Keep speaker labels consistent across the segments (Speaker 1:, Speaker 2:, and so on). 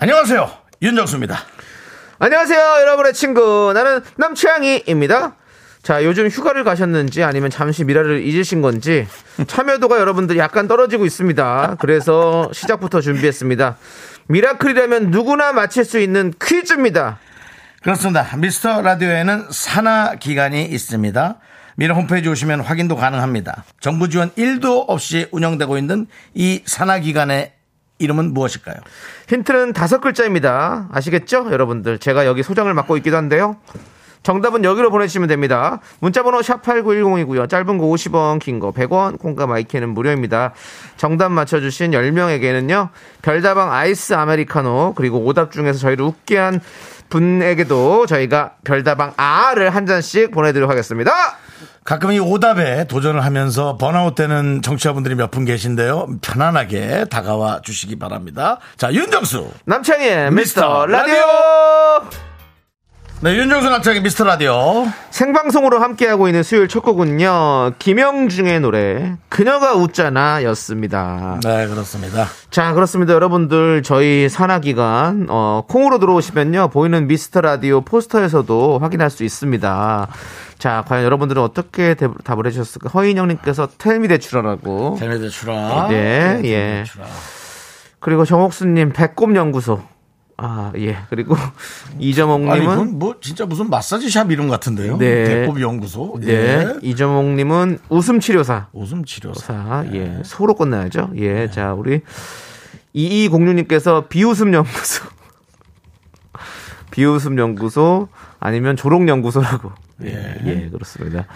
Speaker 1: 안녕하세요. 윤정수입니다.
Speaker 2: 안녕하세요, 여러분의 친구. 나는 남치양이입니다. 자, 요즘 휴가를 가셨는지 아니면 잠시 미라를 잊으신 건지 참여도가 여러분들 약간 떨어지고 있습니다. 그래서 시작부터 준비했습니다. 미라클이라면 누구나 맞힐 수 있는 퀴즈입니다.
Speaker 1: 그렇습니다. 미스터 라디오에는 산하 기간이 있습니다. 미라 홈페이지 오시면 확인도 가능합니다. 정부 지원 1도 없이 운영되고 있는 이 산하 기간의 이름은 무엇일까요?
Speaker 2: 힌트는 다섯 글자입니다. 아시겠죠? 여러분들. 제가 여기 소장을 맡고 있기도 한데요. 정답은 여기로 보내주시면 됩니다. 문자번호 샵8910이고요. 짧은 거 50원, 긴 거 100원, 콩과 마이크는 무료입니다. 정답 맞춰주신 10명에게는요. 별다방 아이스 아메리카노 그리고 오답 중에서 저희를 웃게 한 분에게도 저희가 별다방 아를 한 잔씩 보내드리도록 하겠습니다.
Speaker 1: 가끔 이 오답에 도전을 하면서 번아웃 되는 정치자분들이 몇 분 계신데요. 편안하게 다가와 주시기 바랍니다. 자, 윤정수.
Speaker 2: 남창희의
Speaker 1: 미스터
Speaker 2: 미스터 라디오!
Speaker 1: 네, 윤정수 남창의 미스터 라디오.
Speaker 2: 생방송으로 함께하고 있는 수요일 첫 곡은요. 김영중의 노래 그녀가 웃잖아 였습니다.
Speaker 1: 네, 그렇습니다.
Speaker 2: 자, 그렇습니다. 여러분들, 저희 산하기간, 어, 콩으로 들어오시면요. 보이는 미스터 라디오 포스터에서도 확인할 수 있습니다. 자, 과연 여러분들은 어떻게 대- 답을 해주셨을까? 허인영님께서 텔미 대출하라고.
Speaker 1: 재미대 출하.
Speaker 2: 네, 예. 그리고 정옥수님, 배꼽 연구소. 아, 예. 그리고
Speaker 1: 그건 뭐 진짜 무슨 마사지 샵 이름 같은데요.
Speaker 2: 네.
Speaker 1: 배꼽 연구소.
Speaker 2: 네.
Speaker 1: 예.
Speaker 2: 이점옥님은 웃음 치료사.
Speaker 1: 웃음 치료사.
Speaker 2: 사, 예. 소로 끝나야죠. 예. 자, 우리 2206님께서 비웃음 연구소. 비웃음 연구소 아니면 조롱 연구소라고. 예. 예, 그렇습니다.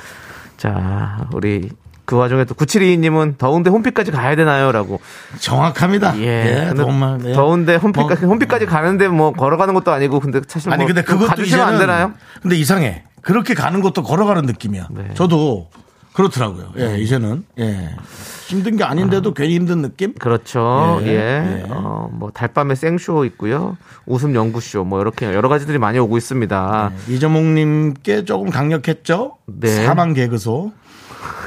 Speaker 2: 자, 우리 그 와중에 또 9722님은 더운데 홈피까지 가야 되나요?라고.
Speaker 1: 정확합니다.
Speaker 2: 예.
Speaker 1: 예, 정말. 예.
Speaker 2: 더운데 홈피까지
Speaker 1: 뭐,
Speaker 2: 홈피까지 가는데 뭐 걸어가는 것도 아니고 근데 사실
Speaker 1: 아니
Speaker 2: 뭐
Speaker 1: 근데
Speaker 2: 좀
Speaker 1: 그것도
Speaker 2: 가주시면 안
Speaker 1: 이제는
Speaker 2: 되나요?
Speaker 1: 근데 이상해. 그렇게 가는 것도 걸어가는 느낌이야.
Speaker 2: 네.
Speaker 1: 저도 그렇더라고요. 예, 이제는 예. 힘든 게 아닌데도 괜히 힘든 느낌?
Speaker 2: 그렇죠.
Speaker 1: 예,
Speaker 2: 예.
Speaker 1: 예.
Speaker 2: 어, 뭐 달밤에 생쇼 있고요. 웃음 연구쇼 뭐 이렇게 여러 가지들이 많이 오고 있습니다.
Speaker 1: 이재목 님께 조금 강력했죠?
Speaker 2: 네.
Speaker 1: 사망 개그소.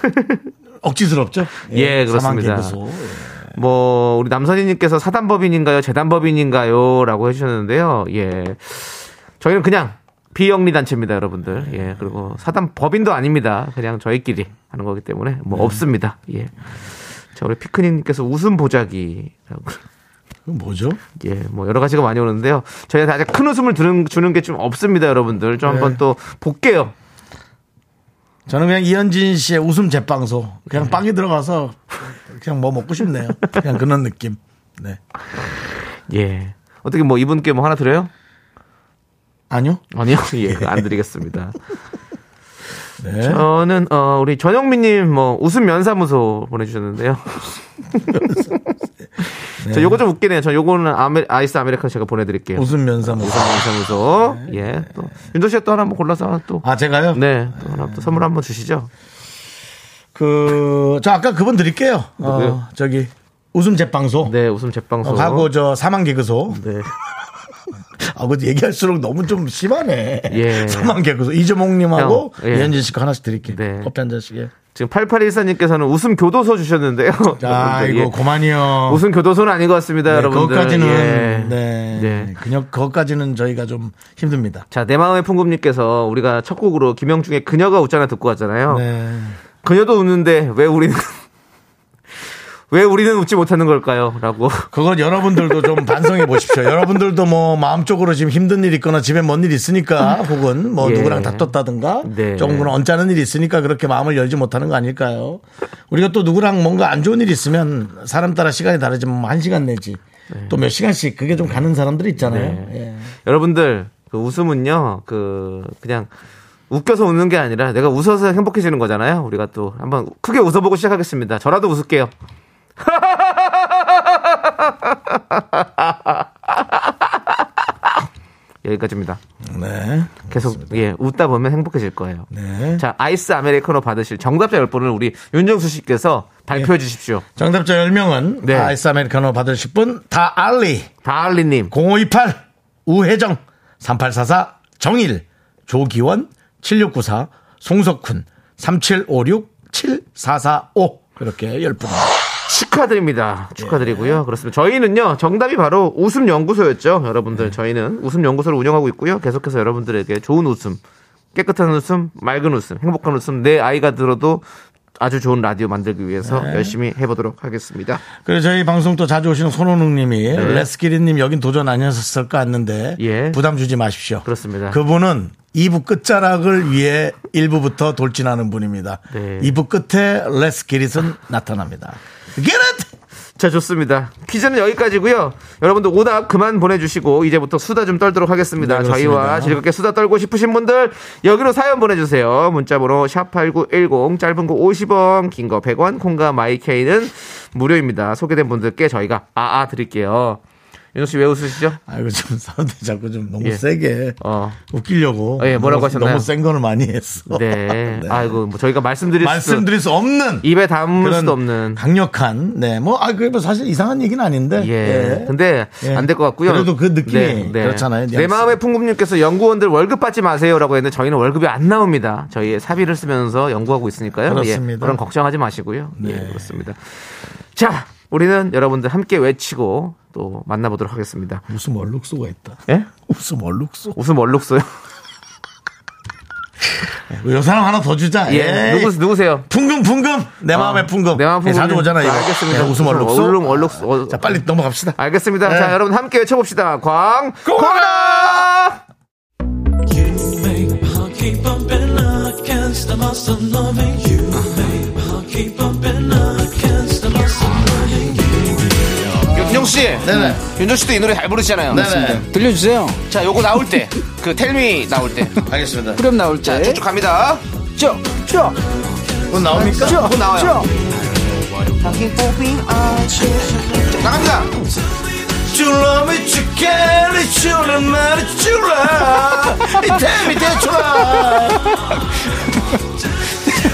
Speaker 1: 억지스럽죠?
Speaker 2: 예,
Speaker 1: 사망
Speaker 2: 그렇습니다.
Speaker 1: 개그소. 예.
Speaker 2: 뭐 우리 남선희 님께서 사단법인인가요, 재단법인인가요?라고 해 주셨는데요. 예, 저희는 그냥 비영리 단체입니다, 여러분들. 예, 그리고 사단 법인도 아닙니다. 그냥 저희끼리 하는 거기 때문에 뭐 없습니다. 예. 자, 우리 피크닉님께서 웃음 보자기라고.
Speaker 1: 뭐죠?
Speaker 2: 예, 뭐 여러 가지가 많이 오는데요. 저희가 아직 큰 웃음을 주는, 주는 게 좀 없습니다, 여러분들. 좀 한번 또 볼게요.
Speaker 1: 저는 그냥 이현진 씨의 웃음 제빵소. 그냥 빵이 들어가서 그냥 뭐 먹고 싶네요. 그냥 그런 느낌. 네.
Speaker 2: 예. 어떻게 뭐 이분께 뭐 하나 드려요?
Speaker 1: 아니요?
Speaker 2: 아니요, 예, 안 드리겠습니다.
Speaker 1: 네.
Speaker 2: 저는 어 우리 전영민 님 뭐 웃음 면사무소 보내 주셨는데요. 저 요거 좀 웃기네요. 저 요거는 아메, 아이스 아메리카노 제가 보내 드릴게요.
Speaker 1: 웃음 면사무소.
Speaker 2: 면사무소. 예. 또 윤도 씨가 또 하나 한번 골라서 하나 또.
Speaker 1: 아, 제가요?
Speaker 2: 네. 또 하나 또 선물 한번 주시죠.
Speaker 1: 그, 저 아까 그분 드릴게요. 어, 저기, 웃음 제빵소.
Speaker 2: 네, 웃음 제빵소.
Speaker 1: 어, 가고 저 사망 개그소.
Speaker 2: 네.
Speaker 1: 아, 그 얘기할수록 너무 좀 심하네.
Speaker 2: 예.
Speaker 1: 사망 개그소. 이재목님하고
Speaker 2: 형, 예.
Speaker 1: 이현진 씨거 하나씩 드릴게요.
Speaker 2: 네.
Speaker 1: 커피 한 잔씩. 예.
Speaker 2: 지금 8814님께서는 웃음 교도소 주셨는데요.
Speaker 1: 자,
Speaker 2: 여러분들,
Speaker 1: 이거
Speaker 2: 예.
Speaker 1: 고만이요.
Speaker 2: 웃음 교도소는 아닌 것 같습니다,
Speaker 1: 네,
Speaker 2: 여러분들.
Speaker 1: 그것까지는
Speaker 2: 예.
Speaker 1: 네.
Speaker 2: 네.
Speaker 1: 그냥 그것까지는 저희가 좀 힘듭니다.
Speaker 2: 자, 내 마음의 풍금님께서 우리가 첫 곡으로 김영중의 그녀가 웃잖아 듣고 왔잖아요.
Speaker 1: 네.
Speaker 2: 그녀도 웃는데 왜 우리는 왜 우리는 웃지 못하는 걸까요? 라고.
Speaker 1: 그건 여러분들도 좀 반성해 보십시오. 여러분들도 뭐 마음적으로 지금 힘든 일 있거나 집에 뭔 일 있으니까 혹은 뭐
Speaker 2: 예.
Speaker 1: 누구랑 다퉜다든가
Speaker 2: 네.
Speaker 1: 조금 그런 언짢은 일이 있으니까 그렇게 마음을 열지 못하는 거 아닐까요? 우리가 또 누구랑 뭔가 안 좋은 일이 있으면 사람 따라 시간이 다르지만 뭐 한 시간 내지 또몇 시간씩 그게 좀 가는 사람들이 있잖아요.
Speaker 2: 네.
Speaker 1: 예.
Speaker 2: 여러분들, 그 웃음은요, 그, 그냥 웃겨서 웃는 게 아니라 내가 웃어서 행복해지는 거잖아요. 우리가 또 한번 크게 웃어보고 시작하겠습니다. 저라도 웃을게요. 여기까지입니다.
Speaker 1: 네.
Speaker 2: 계속 예 웃다 보면 행복해질 거예요.
Speaker 1: 네.
Speaker 2: 자 아이스 아메리카노 받으실 정답자 10분을 우리 윤정수 씨께서 발표해 주십시오.
Speaker 1: 정답자 10명은
Speaker 2: 네.
Speaker 1: 아이스 아메리카노 받으실 분 다 알리
Speaker 2: 다알리 님
Speaker 1: 0528 우혜정 3844 정일 조기원 7694 송석훈 3756 7445 그렇게 10분
Speaker 2: 축하드립니다. 축하드리고요. 그렇습니다. 저희는요, 정답이 바로 웃음 연구소였죠. 여러분들, 저희는 웃음 연구소를 운영하고 있고요. 계속해서 여러분들에게 좋은 웃음, 깨끗한 웃음, 맑은 웃음, 행복한 웃음, 내 아이가 들어도 아주 좋은 라디오 만들기 위해서 열심히 해보도록 하겠습니다.
Speaker 1: 그리고 저희 방송 또 자주 오시는 손호능 님이 레스키리님 여긴 도전 아니었을까 했는데
Speaker 2: 네. 예.
Speaker 1: 부담 주지 마십시오.
Speaker 2: 그렇습니다.
Speaker 1: 그분은 2부 끝자락을 위해 1부부터 돌진하는 분입니다.
Speaker 2: 네.
Speaker 1: 2부 끝에 레스키릿은 나타납니다. Get it!
Speaker 2: 자, 좋습니다. 퀴즈는 여기까지고요. 여러분들 오답 그만 보내주시고 이제부터 수다 좀 떨도록 하겠습니다.
Speaker 1: 네.
Speaker 2: 저희와 즐겁게 수다 떨고 싶으신 분들 여기로 사연 보내주세요. 문자번호 샵8910 짧은 거 50원 긴 거 100원 콩과 마이케이는 무료입니다. 소개된 분들께 저희가 아아 드릴게요. 윤호 씨 왜 웃으시죠?
Speaker 1: 아이고 좀 사람들 자꾸 좀 너무
Speaker 2: 예.
Speaker 1: 세게
Speaker 2: 어.
Speaker 1: 웃기려고
Speaker 2: 예, 뭐라고
Speaker 1: 너무,
Speaker 2: 하셨나요?
Speaker 1: 너무 센 거를 많이 했어.
Speaker 2: 네. 아이고 뭐 저희가 말씀드릴 수
Speaker 1: 말씀드릴 수 없는
Speaker 2: 입에 담을 수도 없는
Speaker 1: 강력한 네뭐 아 그게 뭐 사실 이상한 얘기는 아닌데
Speaker 2: 예. 근데
Speaker 1: 예.
Speaker 2: 안될 것 같고요.
Speaker 1: 그래도 그 느낌이 그렇잖아요.
Speaker 2: 내. 마음의 풍금님께서 연구원들 월급 받지 마세요라고 했는데 저희는 월급이 안 나옵니다. 저희의 사비를 쓰면서 연구하고 있으니까요.
Speaker 1: 그렇습니다.
Speaker 2: 예. 그런 걱정하지 마시고요. 예,
Speaker 1: 네.
Speaker 2: 그렇습니다. 자, 우리는 여러분들 함께 외치고 또 만나보도록 하겠습니다.
Speaker 1: 웃음 얼룩소가 있다.
Speaker 2: 예?
Speaker 1: 웃음 얼룩소.
Speaker 2: 웃음 얼룩소요?
Speaker 1: 요 사람 하나 더 주자.
Speaker 2: 예.
Speaker 1: 에이.
Speaker 2: 누구, 누구세요?
Speaker 1: 풍금 풍금 내 마음의 풍금.
Speaker 2: 내 마음
Speaker 1: 예,
Speaker 2: 풍금.
Speaker 1: 자주 오잖아 이거.
Speaker 2: 알겠습니다.
Speaker 1: 예, 웃음 얼룩소.
Speaker 2: 얼룩, 얼룩소. 어,
Speaker 1: 자 빨리 넘어갑시다.
Speaker 2: 알겠습니다.
Speaker 1: 네.
Speaker 2: 자, 여러분 함께 외쳐봅시다. 광, 고라! 윤정 씨,
Speaker 1: 네네.
Speaker 2: 윤정 씨도 이 노래 잘 부르시잖아요.
Speaker 1: 네네.
Speaker 3: 들려주세요.
Speaker 2: 자, 요거 나올 때, 그 텔미 나올 때.
Speaker 1: 알겠습니다.
Speaker 3: 그럼 나올
Speaker 2: 자,
Speaker 3: 때.
Speaker 2: 쭉쭉 갑니다.
Speaker 3: 쭉, 쭉,
Speaker 1: 곧 나옵니까?
Speaker 3: 쭉,
Speaker 2: 곧 나와요.
Speaker 3: 쭉.
Speaker 2: 나갑니다.
Speaker 1: 줄라미 주캐리 줄라마리 줄라 이태미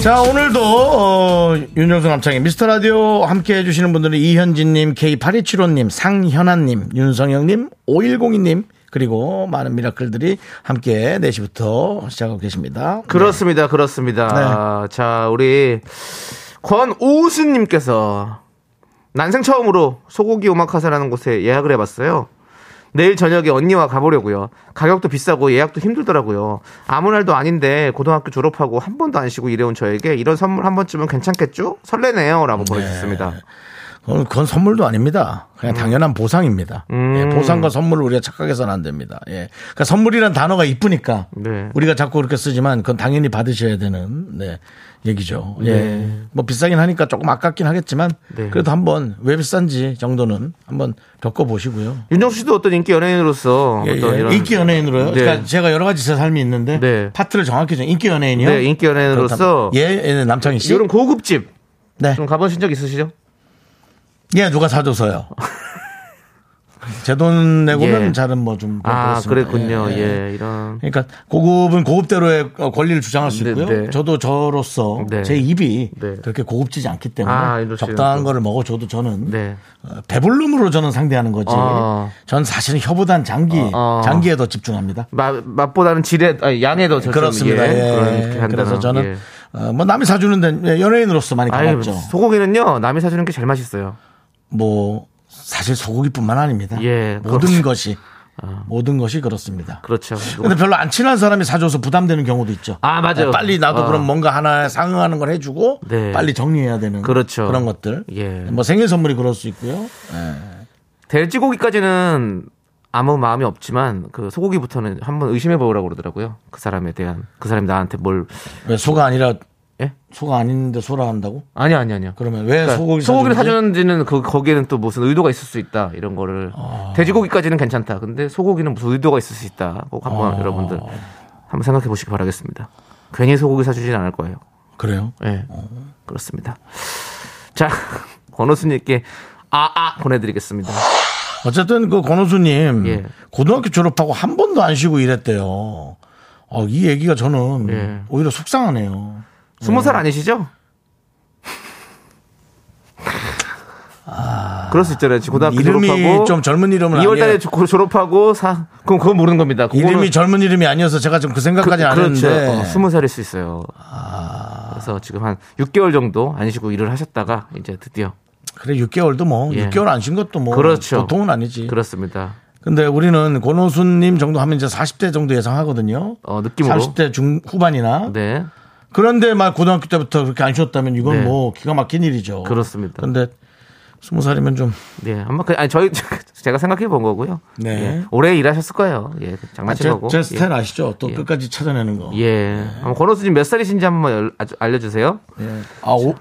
Speaker 1: 자 오늘도 어, 윤정수 남창희 미스터 라디오 함께 해 주시는 분들은 이현진님 K8275님 상현아님 윤성영님 5102님 그리고 많은 미라클들이 함께 4시부터 시작하고 계십니다
Speaker 2: 그렇습니다. 그렇습니다. 자, 우리 권오수님께서 난생 처음으로 소고기 오마카세라는 곳에 예약을 해봤어요. 내일 저녁에 언니와 가보려고요. 가격도 비싸고 예약도 힘들더라고요. 아무 날도 아닌데 고등학교 졸업하고 한 번도 안 쉬고 일해온 저에게 이런 선물 한 번쯤은 괜찮겠죠? 설레네요. 라고 보내주셨습니다.
Speaker 1: 그건, 그건 선물도 아닙니다. 그냥 당연한 보상입니다.
Speaker 2: 음.
Speaker 1: 예, 보상과 선물을 우리가 착각해서는 안 됩니다. 예. 그러니까 선물이란 단어가 이쁘니까
Speaker 2: 네.
Speaker 1: 우리가 자꾸 그렇게 쓰지만 그건 당연히 받으셔야 되는 네, 얘기죠. 예.
Speaker 2: 네.
Speaker 1: 뭐 비싸긴 하니까 조금 아깝긴 하겠지만
Speaker 2: 네.
Speaker 1: 그래도 한번 왜 비싼지 정도는 한번 겪어 보시고요.
Speaker 2: 윤정수 씨도 어떤 인기 연예인으로서
Speaker 1: 예,
Speaker 2: 어떤
Speaker 1: 예.
Speaker 2: 이런
Speaker 1: 인기 연예인으로요.
Speaker 2: 네.
Speaker 1: 그러니까 제가 여러 가지 제 삶이 있는데
Speaker 2: 네.
Speaker 1: 파트를 정확히 정 인기 연예인이요.
Speaker 2: 네, 인기 연예인으로서
Speaker 1: 예, 예, 남창희 씨.
Speaker 2: 이런 고급집
Speaker 1: 네.
Speaker 2: 좀 가보신 적 있으시죠?
Speaker 1: 예, 누가 사줘서요. 제 돈 내고는
Speaker 2: 예.
Speaker 1: 잘은 뭐좀
Speaker 2: 아, 그랬군요. 예, 이런.
Speaker 1: 그러니까 고급은 고급대로의 어, 권리를 주장할 수
Speaker 2: 네,
Speaker 1: 있고요.
Speaker 2: 네.
Speaker 1: 저도 저로서
Speaker 2: 네.
Speaker 1: 제 입이
Speaker 2: 네.
Speaker 1: 그렇게 고급지지 않기 때문에
Speaker 2: 아,
Speaker 1: 적당한
Speaker 2: 또.
Speaker 1: 거를 먹어줘도 저는
Speaker 2: 네.
Speaker 1: 어, 배불름으로 저는 상대하는 거지.
Speaker 2: 아.
Speaker 1: 전 사실은 혀보단 장기,
Speaker 2: 아.
Speaker 1: 장기에 더 집중합니다.
Speaker 2: 맛, 맛보다는 질에, 아니, 양에 더
Speaker 1: 그렇습니다.
Speaker 2: 예,
Speaker 1: 예. 그래서 저는
Speaker 2: 예.
Speaker 1: 어, 뭐 남이 사주는데 예, 연예인으로서 많이
Speaker 2: 아유,
Speaker 1: 가봤죠.
Speaker 2: 소고기는요, 남이 사주는 게 제일 맛있어요.
Speaker 1: 뭐 사실 소고기뿐만 아닙니다.
Speaker 2: 예,
Speaker 1: 모든. 것이 모든 것이 그렇습니다.
Speaker 2: 그렇죠.
Speaker 1: 근데 별로 안 친한 사람이 사줘서 부담되는 경우도 있죠.
Speaker 2: 아, 맞아요.
Speaker 1: 빨리 나도
Speaker 2: 어.
Speaker 1: 그럼 뭔가 하나 상응하는 걸 해주고
Speaker 2: 네.
Speaker 1: 빨리 정리해야 되는
Speaker 2: 그렇죠.
Speaker 1: 그런 것들.
Speaker 2: 예.
Speaker 1: 뭐 생일 선물이 그럴 수 있고요.
Speaker 2: 돼지고기까지는 아무 마음이 없지만, 그 소고기부터는 한번 의심해 보라고 그러더라고요. 그 사람에 대한, 그 사람이 나한테 뭘,
Speaker 1: 왜 소가 아니라
Speaker 2: 예?
Speaker 1: 소가 아닌데 소라 한다고?
Speaker 2: 아니 아니 아니요.
Speaker 1: 그러면 왜
Speaker 2: 그러니까
Speaker 1: 소고기
Speaker 2: 소고기를
Speaker 1: 사주는지?
Speaker 2: 사주는지는 그 거기에는 또 무슨 의도가 있을 수 있다 이런 거를
Speaker 1: 아.
Speaker 2: 돼지고기까지는 괜찮다. 근데 소고기는 무슨 의도가 있을 수 있다. 꼭 한번
Speaker 1: 아.
Speaker 2: 여러분들 한번 생각해 보시기 바라겠습니다. 괜히 소고기 사주진 않을 거예요.
Speaker 1: 그래요?
Speaker 2: 예. 그렇습니다. 자, 권호수님께 아아 보내드리겠습니다.
Speaker 1: 어쨌든 그 권호수님
Speaker 2: 예.
Speaker 1: 고등학교 졸업하고 한 번도 안 쉬고 일했대요. 어, 이 얘기가 저는
Speaker 2: 예.
Speaker 1: 오히려 속상하네요.
Speaker 2: 스무 살 아니시죠? 그럴 수 있잖아요. 고등학교 졸업하고
Speaker 1: 좀 젊은 이름은
Speaker 2: 2월달에
Speaker 1: 아니에요.
Speaker 2: 졸업하고 사 그럼 그건 모르는 겁니다.
Speaker 1: 이름이 젊은 이름이 아니어서 제가 좀 그 생각까지 안
Speaker 2: 그렇죠.
Speaker 1: 했는데 아.
Speaker 2: 어, 스무 살일 수 있어요. 그래서 지금 한 6개월 정도 안 쉬고 일을 하셨다가 이제 드디어
Speaker 1: 그래 6개월도 뭐
Speaker 2: 예.
Speaker 1: 6개월 안 쉰 것도 뭐
Speaker 2: 그렇죠.
Speaker 1: 보통은 아니지.
Speaker 2: 그렇습니다.
Speaker 1: 근데 우리는 권호수님 정도 하면 이제 40대 정도 예상하거든요.
Speaker 2: 어, 느낌으로
Speaker 1: 30대 중 후반이나.
Speaker 2: 네
Speaker 1: 그런데 막 고등학교 때부터 그렇게 안 쉬었다면 이건
Speaker 2: 네.
Speaker 1: 뭐 기가 막힌 일이죠.
Speaker 2: 그렇습니다.
Speaker 1: 근데 스무 살이면 좀.
Speaker 2: 네, 아마 그 아니 저희 제가 생각해 본 거고요.
Speaker 1: 네,
Speaker 2: 예, 오래 일하셨을 거예요. 예, 장난치라고.
Speaker 1: 아, 제, 제, 예. 스타일 예. 아시죠? 또
Speaker 2: 예.
Speaker 1: 끝까지 찾아내는 거.
Speaker 2: 예, 네. 아마 권호수 님 몇 살이신지 한번 알려주세요.
Speaker 1: 예. 아, 오,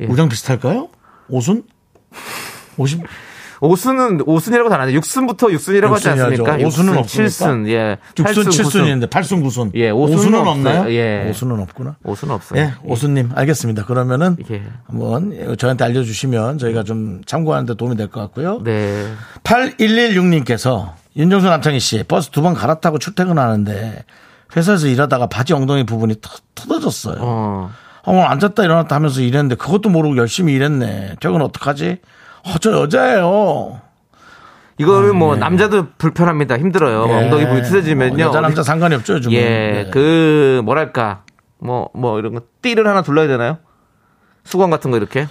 Speaker 2: 예.
Speaker 1: 오장 비슷할까요? 오순?
Speaker 2: 오십 5순은 5순이라고 안 하는데 6순부터 6순이라고 하지 않습니까?
Speaker 1: 5순은
Speaker 2: 6순,
Speaker 1: 없고.
Speaker 2: 7순, 예.
Speaker 1: 6순,
Speaker 2: 8순,
Speaker 1: 7순인데 8순, 9순.
Speaker 2: 예, 5순은,
Speaker 1: 5순은 없나요?
Speaker 2: 예.
Speaker 1: 5순은 없구나.
Speaker 2: 5순 없어요.
Speaker 1: 예, 예. 5순님 알겠습니다. 그러면은
Speaker 2: 예.
Speaker 1: 한번 저한테 알려주시면 저희가 좀 참고하는데 도움이 될 것 같고요.
Speaker 2: 네.
Speaker 1: 8116님께서 윤정수 남창희 씨 버스 두 번 갈아타고 출퇴근하는데 회사에서 일하다가 바지 엉덩이 부분이 터, 터졌어요.
Speaker 2: 어.
Speaker 1: 어, 앉았다 일어났다 하면서 일했는데 그것도 모르고 열심히 일했네. 퇴근 어떡하지? 어, 저 여자예요.
Speaker 2: 이거는 뭐 남자도 불편합니다. 힘들어요.
Speaker 1: 예.
Speaker 2: 엉덩이 부위 찢어지면요.
Speaker 1: 어, 여자 남자 상관이 없죠 요즘은.
Speaker 2: 예,
Speaker 1: 네.
Speaker 2: 그 뭐랄까 뭐뭐 이런 거 띠를 하나 둘러야 되나요? 수건 같은 거 이렇게.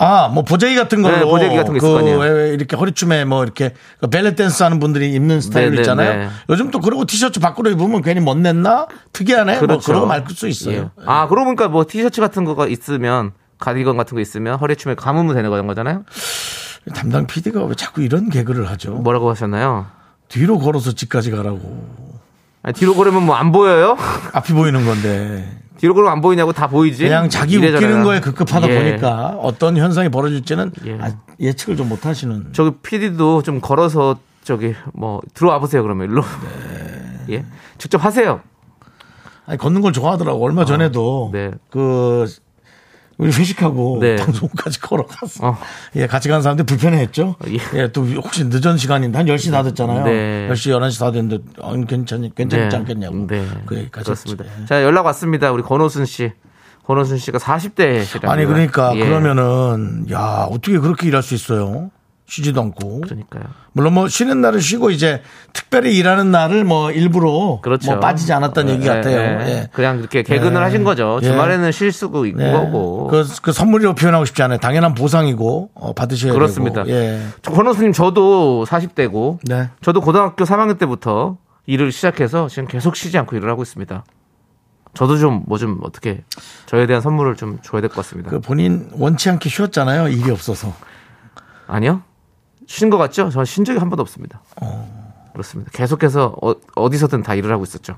Speaker 1: 아, 뭐 보재기 같은 걸로
Speaker 2: 네, 보재기 같은 거 있을
Speaker 1: 그
Speaker 2: 거 아니에요.
Speaker 1: 왜, 왜 이렇게 허리춤에 뭐 이렇게 그 벨레 댄스 하는 분들이 입는 스타일
Speaker 2: 네, 네,
Speaker 1: 있잖아요.
Speaker 2: 네.
Speaker 1: 요즘 또 그러고 티셔츠 밖으로 입으면 괜히 못 냈나? 특이하네. 뭐 그러고 말 수 있어요.
Speaker 2: 예. 아, 그러고 보니까 뭐 티셔츠 같은 거가 있으면 가디건 같은 거 있으면 허리춤에 감으면 되는 거잖아요.
Speaker 1: 담당 PD가 왜 자꾸 이런 개그를 하죠?
Speaker 2: 뭐라고 하셨나요?
Speaker 1: 뒤로 걸어서 집까지 가라고.
Speaker 2: 아니, 뒤로 걸으면 뭐 안 보여요?
Speaker 1: 앞이 보이는 건데.
Speaker 2: 뒤로 걸으면 안 보이냐고 다 보이지.
Speaker 1: 그냥 자기
Speaker 2: 이래저래요.
Speaker 1: 웃기는 거에 급급하다
Speaker 2: 예.
Speaker 1: 보니까 어떤 현상이 벌어질지는
Speaker 2: 예.
Speaker 1: 아, 예측을 좀 못 하시는.
Speaker 2: 저기 PD도 좀 걸어서 저기 뭐 들어와 보세요 그러면 일로.
Speaker 1: 네.
Speaker 2: 예. 직접 하세요.
Speaker 1: 아니, 걷는 걸 좋아하더라고. 얼마 전에도
Speaker 2: 네.
Speaker 1: 그 우리 회식하고
Speaker 2: 네.
Speaker 1: 방송까지 걸어갔어.
Speaker 2: 어.
Speaker 1: 예, 같이 간 사람들 불편해했죠.
Speaker 2: 예.
Speaker 1: 예. 또 혹시 늦은 시간인데 한 10시 다 됐잖아요.
Speaker 2: 네.
Speaker 1: 10시, 11시 다 됐는데 어, 괜찮, 괜찮지
Speaker 2: 네.
Speaker 1: 않겠냐고.
Speaker 2: 네.
Speaker 1: 그 얘기까지
Speaker 2: 그렇습니다.
Speaker 1: 했죠. 예.
Speaker 2: 자 연락 왔습니다. 우리 권호순 씨. 권호순 씨가 40대시라고요.
Speaker 1: 아니 그러니까
Speaker 2: 예.
Speaker 1: 그러면은 야 어떻게 그렇게 일할 수 있어요? 쉬지도 않고.
Speaker 2: 그러니까요.
Speaker 1: 물론 뭐 쉬는 날을 쉬고 이제 특별히 일하는 날을 뭐 일부러
Speaker 2: 그렇죠.
Speaker 1: 뭐 빠지지 않았다는 얘기
Speaker 2: 예,
Speaker 1: 같아요.
Speaker 2: 예.
Speaker 1: 예.
Speaker 2: 그냥 이렇게 개근을
Speaker 1: 예.
Speaker 2: 하신 거죠.
Speaker 1: 예.
Speaker 2: 주말에는 쉴 수도 있고
Speaker 1: 네.
Speaker 2: 거고.
Speaker 1: 그, 그 선물이라고 표현하고 싶지 않아요. 당연한 보상이고 어, 받으셔야
Speaker 2: 그렇습니다.
Speaker 1: 되고. 예.
Speaker 2: 저 권호수님 저도 40대고
Speaker 1: 네.
Speaker 2: 저도 고등학교 3학년 때부터 일을 시작해서 지금 계속 쉬지 않고 일을 하고 있습니다. 저도 좀뭐 좀 어떻게 저에 대한 선물을 좀 줘야 될 것 같습니다.
Speaker 1: 그 본인 원치 않게 쉬었잖아요. 일이 없어서.
Speaker 2: 아니요? 쉰것 같죠? 저는 쉰 적이 한 번도 없습니다. 그렇습니다. 계속해서 어, 디서든다 일을 하고 있었죠.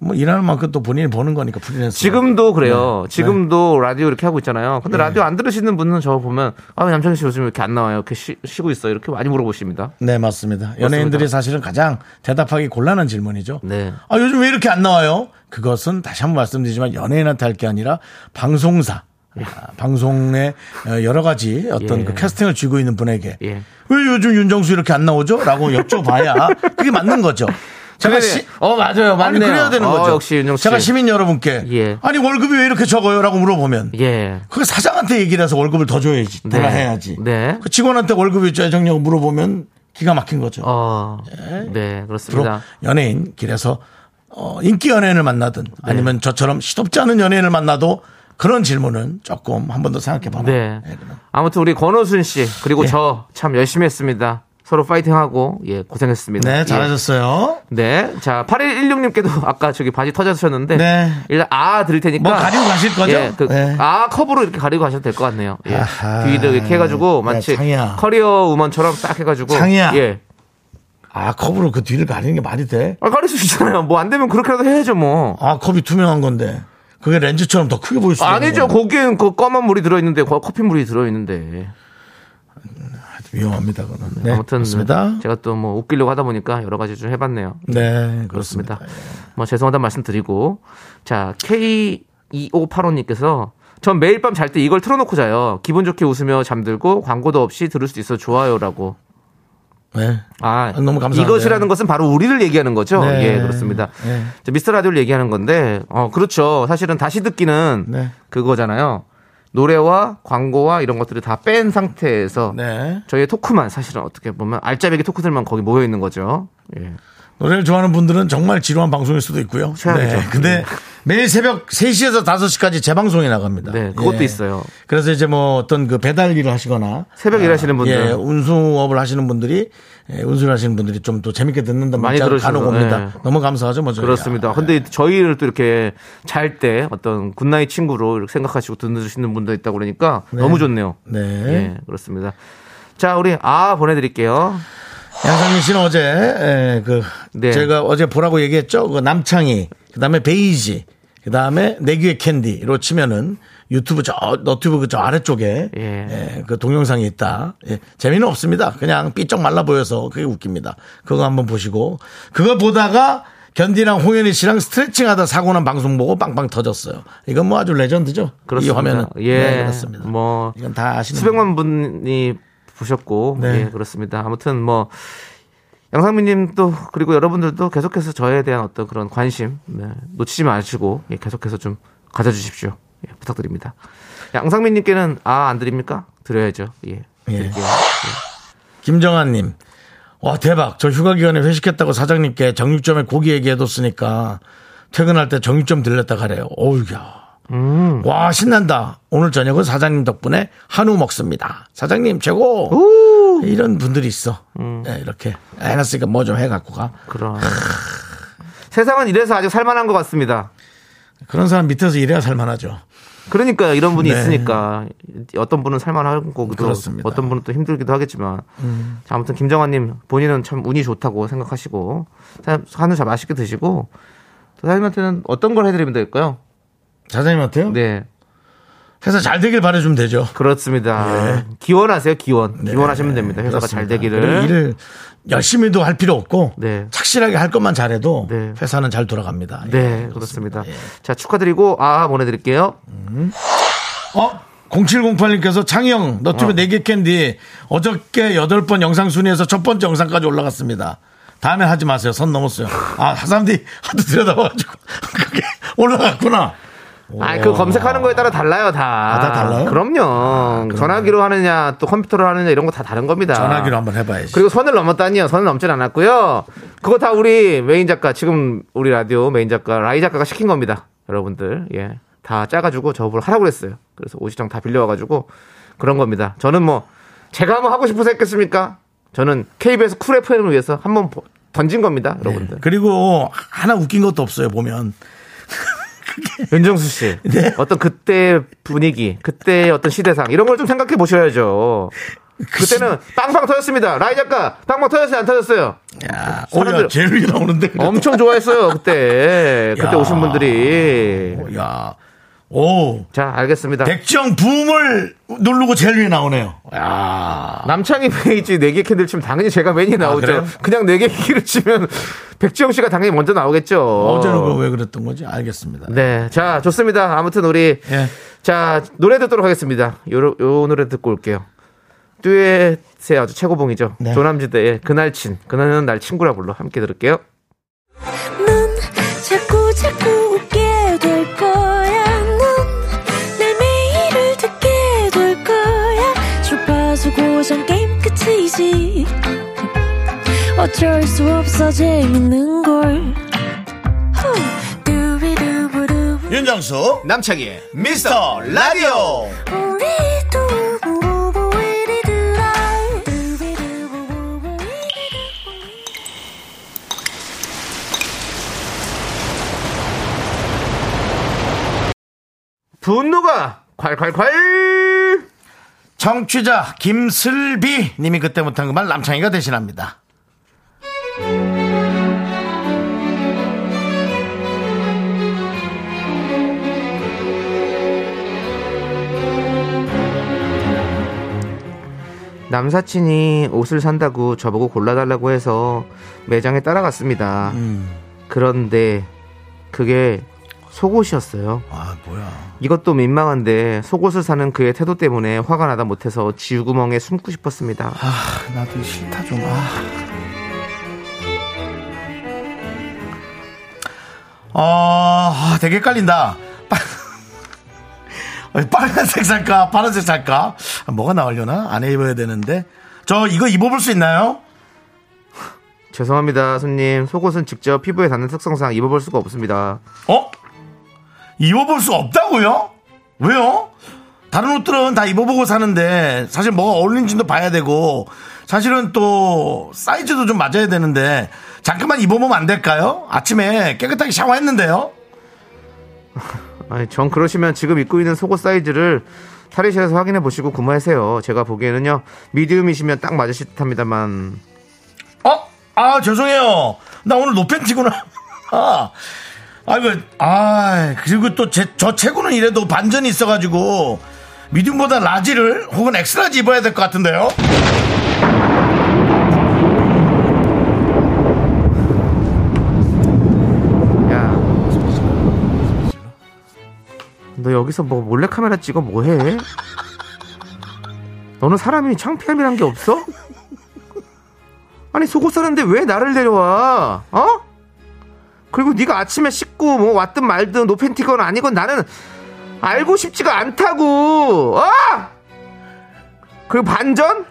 Speaker 1: 뭐 일하는 만큼 또 본인이 버는 거니까 프리랜서.
Speaker 2: 지금도 그래요.
Speaker 1: 네.
Speaker 2: 지금도 라디오 이렇게 하고 있잖아요. 근데 라디오 안 들으시는 분은 저 보면 아, 남창희 씨 요즘 왜 이렇게 안 나와요? 이렇게 쉬, 쉬고 있어요. 이렇게 많이 물어보십니다.
Speaker 1: 네 맞습니다. 연예인들이 사실은 가장 대답하기 곤란한 질문이죠.
Speaker 2: 네.
Speaker 1: 아 요즘 왜 이렇게 안 나와요? 그것은 다시 한번 말씀드리지만 연예인한테 할 게 아니라 방송사. 아, 방송의 어, 여러 가지 어떤
Speaker 2: 예.
Speaker 1: 그 캐스팅을 쥐고 있는 분에게
Speaker 2: 예.
Speaker 1: 왜 요즘 윤정수 이렇게 안 나오죠? 라고 여쭤봐야 그게 맞는 거죠. 제가
Speaker 2: 그래.
Speaker 1: 시,
Speaker 2: 어 맞아요.
Speaker 1: 아니
Speaker 2: 맞네요.
Speaker 1: 그래야 되는
Speaker 2: 어,
Speaker 1: 거죠.
Speaker 2: 역시 윤정 씨.
Speaker 1: 제가 시민 여러분께
Speaker 2: 예.
Speaker 1: 아니 월급이 왜 이렇게 적어요?라고 물어보면
Speaker 2: 예.
Speaker 1: 그 사장한테 얘기를 해서 월급을 더 줘야지, 더
Speaker 2: 네.
Speaker 1: 해야지.
Speaker 2: 네.
Speaker 1: 그 직원한테 월급이 짜정냐고 물어보면 기가 막힌 거죠.
Speaker 2: 어. 네,
Speaker 1: 주로
Speaker 2: 그렇습니다.
Speaker 1: 연예인 길에서 어, 인기 연예인을 만나든
Speaker 2: 네.
Speaker 1: 아니면 저처럼 시덥지 않은 연예인을 만나도 그런 질문은 조금 한 번 더 생각해 봐라.
Speaker 2: 네. 아무튼 우리 권호순 씨 그리고
Speaker 1: 예.
Speaker 2: 저참 열심히 했습니다. 서로 파이팅하고 예 고생했습니다.
Speaker 1: 네,
Speaker 2: 예.
Speaker 1: 잘하셨어요.
Speaker 2: 네. 자, 8116님께도 아까 저기 바지 터졌셨는데
Speaker 1: 네.
Speaker 2: 일단 아 드릴 테니까
Speaker 1: 뭐 가리고 가실 거죠?
Speaker 2: 예, 그,
Speaker 1: 네.
Speaker 2: 아 컵으로 이렇게 가리고 가셔도 될 것 같네요. 예.
Speaker 1: 아하.
Speaker 2: 뒤를 이렇게 해가지고
Speaker 1: 야,
Speaker 2: 마치
Speaker 1: 창희야.
Speaker 2: 커리어 우먼처럼 딱 해가지고
Speaker 1: 창희야.
Speaker 2: 예.
Speaker 1: 아, 컵으로 그 뒤를 가리는 게 말이 돼?
Speaker 2: 아, 가릴 수 있잖아요. 뭐 안 되면 그렇게라도 해야죠 뭐.
Speaker 1: 아, 컵이 투명한 건데. 그게 렌즈처럼 더 크게 보일 수도 있는
Speaker 2: 아니죠. 거기엔 그 검은 물이 들어있는데 거- 커피 물이 들어있는데.
Speaker 1: 위험합니다, 그거는. 네,
Speaker 2: 아무튼
Speaker 1: 그렇습니다.
Speaker 2: 제가 또 뭐 웃기려고 하다 보니까 여러 가지 좀 해봤네요.
Speaker 1: 네,
Speaker 2: 그렇습니다.
Speaker 1: 그렇습니다.
Speaker 2: 뭐 죄송하다는 말씀 드리고 자 K2585님께서 전 매일 밤 잘 때 이걸 틀어놓고 자요. 기분 좋게 웃으며 잠들고 광고도 없이 들을 수 있어 좋아요라고.
Speaker 1: 네.
Speaker 2: 아,
Speaker 1: 너무 감사한데요.
Speaker 2: 이것이라는 것은 바로 우리를 얘기하는 거죠.
Speaker 1: 네.
Speaker 2: 예, 그렇습니다.
Speaker 1: 네.
Speaker 2: 저 미스터 라디오를 얘기하는 건데, 어, 그렇죠. 사실은 다시 듣기는
Speaker 1: 네.
Speaker 2: 그거잖아요. 노래와 광고와 이런 것들을 다 뺀 상태에서
Speaker 1: 네.
Speaker 2: 저희의 토크만 사실은 어떻게 보면 알짜배기 토크들만 거기 모여 있는 거죠. 예.
Speaker 1: 노래를 좋아하는 분들은 정말 지루한 방송일 수도 있고요.
Speaker 2: 최악이죠.
Speaker 1: 네. 근데 매일 새벽 3시에서 5시까지 재방송이 나갑니다.
Speaker 2: 네, 그것도
Speaker 1: 예.
Speaker 2: 있어요.
Speaker 1: 그래서 이제 뭐 어떤 그 배달 일을 하시거나
Speaker 2: 새벽 일하시는 분들.
Speaker 1: 예, 운수업을 하시는 분들이 예, 운수를 하시는 분들이 좀 또 재밌게 듣는다
Speaker 2: 많이
Speaker 1: 간혹 옵니다.
Speaker 2: 예.
Speaker 1: 너무 감사하죠, 뭐 저희가.
Speaker 2: 그렇습니다. 근데 저희를 또 이렇게 잘 때 어떤 good night 친구로 생각하시고 듣는 분도 있다고 그러니까 너무 좋네요.
Speaker 1: 네.
Speaker 2: 예, 그렇습니다. 자, 우리 아 보내드릴게요.
Speaker 1: 양상민 씨는 어제 에, 그
Speaker 2: 네.
Speaker 1: 제가 어제 보라고 얘기했죠. 그 남창희, 그다음에 베이지, 그다음에 내귀의 캔디로 치면은 유튜브 저 너튜브 그 저 아래쪽에
Speaker 2: 예.
Speaker 1: 에, 그 동영상이 있다. 예, 재미는 없습니다. 그냥 삐쩍 말라 보여서 그게 웃깁니다. 그거 한번 보시고 그거 보다가 견디랑 홍현희 씨랑 스트레칭하다 사고 난 방송 보고 빵빵 터졌어요. 이건 뭐 아주 레전드죠.
Speaker 2: 그렇습니다.
Speaker 1: 이 화면은
Speaker 2: 예,
Speaker 1: 네, 그렇습니다.
Speaker 2: 뭐
Speaker 1: 이건 다 아시는
Speaker 2: 수백만 분이 보셨고,
Speaker 1: 네.
Speaker 2: 예, 그렇습니다. 아무튼 뭐 양상민님도 그리고 여러분들도 계속해서 저에 대한 어떤 그런 관심 네, 놓치지 마시고 예, 계속해서 좀 가져주십시오. 예, 부탁드립니다. 양상민님께는 아 안 드립니까? 드려야죠. 예,
Speaker 1: 예.
Speaker 2: 드릴게요.
Speaker 1: 김정환님. 와, 대박. 저 휴가 기간에 회식했다고 사장님께 정육점에 고기 얘기해뒀으니까 퇴근할 때 정육점 들렸다 가래요. 어우야.
Speaker 2: 음.
Speaker 1: 와, 신난다. 오늘 저녁은 사장님 덕분에 한우 먹습니다. 사장님 최고. 이런 분들이 있어.
Speaker 2: 음.
Speaker 1: 네, 이렇게 해놨으니까 뭐 좀 해갖고 가.
Speaker 2: 그럼 세상은 이래서 아직 살만한 것 같습니다.
Speaker 1: 그런 사람 밑에서 일해야 살만하죠.
Speaker 2: 그러니까 이런 분이
Speaker 1: 네.
Speaker 2: 있으니까 어떤 분은 살만하고 또
Speaker 1: 그렇습니다. 음.
Speaker 2: 어떤 분은 또 힘들기도 하겠지만 자, 아무튼 김정환님 본인은 참 운이 좋다고 생각하시고 사- 한우 잘 맛있게 드시고 사장님한테는 어떤 걸 해드리면 될까요?
Speaker 1: 사장님한테요?
Speaker 2: 네
Speaker 1: 회사 잘 되길 바라주면 되죠.
Speaker 2: 그렇습니다. 기원하세요 기원 기원하시면 됩니다. 회사가 잘
Speaker 1: 네. 그렇습니다.
Speaker 2: 되기를
Speaker 1: 그리고 일을 열심히도 할 필요 없고
Speaker 2: 네.
Speaker 1: 착실하게 할 것만 잘해도
Speaker 2: 네.
Speaker 1: 회사는 잘 돌아갑니다.
Speaker 2: 네
Speaker 1: 예,
Speaker 2: 그렇습니다.
Speaker 1: 예.
Speaker 2: 자 축하드리고 아 보내드릴게요.
Speaker 1: 어? 0708님께서 창영 너튜브
Speaker 2: 어.
Speaker 1: 4개 캔디 어저께 8번 영상 순위에서 첫 번째 영상까지 올라갔습니다. 다음에 하지 마세요. 선 넘었어요. 아, 사람들이 하도 들여다봐가지고. 그게 올라갔구나.
Speaker 2: 아, 그 검색하는 거에 따라 달라요, 다.
Speaker 1: 아, 다 달라요?
Speaker 2: 그럼요. 전화기로 하느냐, 또 컴퓨터로 하느냐, 이런 거 다 다른 겁니다.
Speaker 1: 전화기로 한번 해봐야지.
Speaker 2: 그리고 선을 넘었다니요. 선을 넘진 않았고요. 그거 다 우리 메인 작가, 지금 우리 라디오 메인 작가, 라이 작가가 시킨 겁니다. 여러분들. 예. 다 짜가지고 저보고 하라고 그랬어요. 그래서 옷이랑 다 빌려와가지고 그런 겁니다. 저는 뭐, 제가 한번 하고 싶어서 했겠습니까? 저는 KBS 쿨 FM을 위해서 한번 보- 던진 겁니다. 여러분들.
Speaker 1: 그리고 하나 웃긴 것도 없어요, 보면.
Speaker 2: 윤정수 씨.
Speaker 1: 네.
Speaker 2: 어떤 그때 분위기, 그때의 어떤 시대상, 이런 걸 좀 생각해 보셔야죠. 그때는 빵빵 터졌습니다. 라이 작가, 빵빵 터졌어요? 안 터졌어요?
Speaker 1: 야,
Speaker 2: 사람들-
Speaker 1: 오, 야, 제일 나오는데. 그래도.
Speaker 2: 엄청 좋아했어요, 그때. 그때
Speaker 1: 야.
Speaker 2: 오신 분들이.
Speaker 1: 야, 오.
Speaker 2: 자, 알겠습니다.
Speaker 1: 백정 붐을 누르고 제일 위에 나오네요. 야.
Speaker 2: 남창희 페이지 4개 캔들 치면 당연히 제가 맨이 나오죠.
Speaker 1: 아?
Speaker 2: 그냥 4개 키를 치면 백지영 씨가 당연히 먼저 나오겠죠.
Speaker 1: 어제는 왜 그랬던 거지? 알겠습니다.
Speaker 2: 네. 자, 좋습니다. 아무튼 우리
Speaker 1: 예.
Speaker 2: 자, 노래 듣도록 하겠습니다. 요, 요 노래 듣고 올게요. 듀엣의 아주 최고봉이죠.
Speaker 1: 네.
Speaker 2: 조남지대의 그날 친. 그날은 날 친구라 불러. 함께 들을게요.
Speaker 3: 어쩔 수 없어 재밌는 걸. 후. 두비두부두.
Speaker 1: 윤정수,
Speaker 2: 남창희.
Speaker 1: 미스터 라디오.
Speaker 2: 분노가 콸콸콸!
Speaker 1: 청취자 김슬비 님이 그때 못한 그말 남창희가 대신합니다.
Speaker 2: 남사친이 옷을 산다고 저보고 골라달라고 해서 매장에 따라갔습니다.
Speaker 1: 음.
Speaker 2: 그런데 그게 속옷이었어요.
Speaker 1: 아, 뭐야.
Speaker 2: 이것도 민망한데 속옷을 사는 그의 태도 때문에 화가 나다 못해서 지우구멍에 숨고 싶었습니다.
Speaker 1: 아, 나도 싫다 좀. 아. 아, 되게 헷갈린다. 빨- 빨간색 살까? 파란색 살까? 아, 뭐가 나오려나? 안 입어야 되는데. 저 이거 입어볼 수 있나요?
Speaker 2: 죄송합니다, 손님. 속옷은 직접 피부에 닿는 특성상 입어볼 수가 없습니다.
Speaker 1: 어? 입어볼 수 없다고요? 왜요? 다른 옷들은 다 입어보고 사는데 사실 뭐가 어울리는지도 봐야 되고 사실은 또 사이즈도 좀 맞아야 되는데 잠깐만 입어보면 안 될까요? 아침에 깨끗하게 샤워했는데요.
Speaker 2: 아니, 전 그러시면 지금 입고 있는 속옷 사이즈를 탈의실에서 확인해 보시고 구매하세요. 제가 보기에는요, medium이시면 딱 맞으실 듯 합니다만.
Speaker 1: 어? 아 죄송해요. 나 오늘 노팬티구나. 아, 아이고, 아 그리고 또 저 체구는 이래도 반전이 있어가지고 medium보다 large를 혹은 X-large 입어야 될 것 같은데요.
Speaker 2: 너 여기서 뭐 몰래 카메라 찍어 뭐해? 너는 사람이 창피함이란 게 없어? 아니 속옷 사는데 왜 나를 데려와? 어? 그리고 네가 아침에 씻고 뭐 왔든 말든 노팬티건 아니건 나는 알고 싶지가 않다고. 어? 그리고 반전?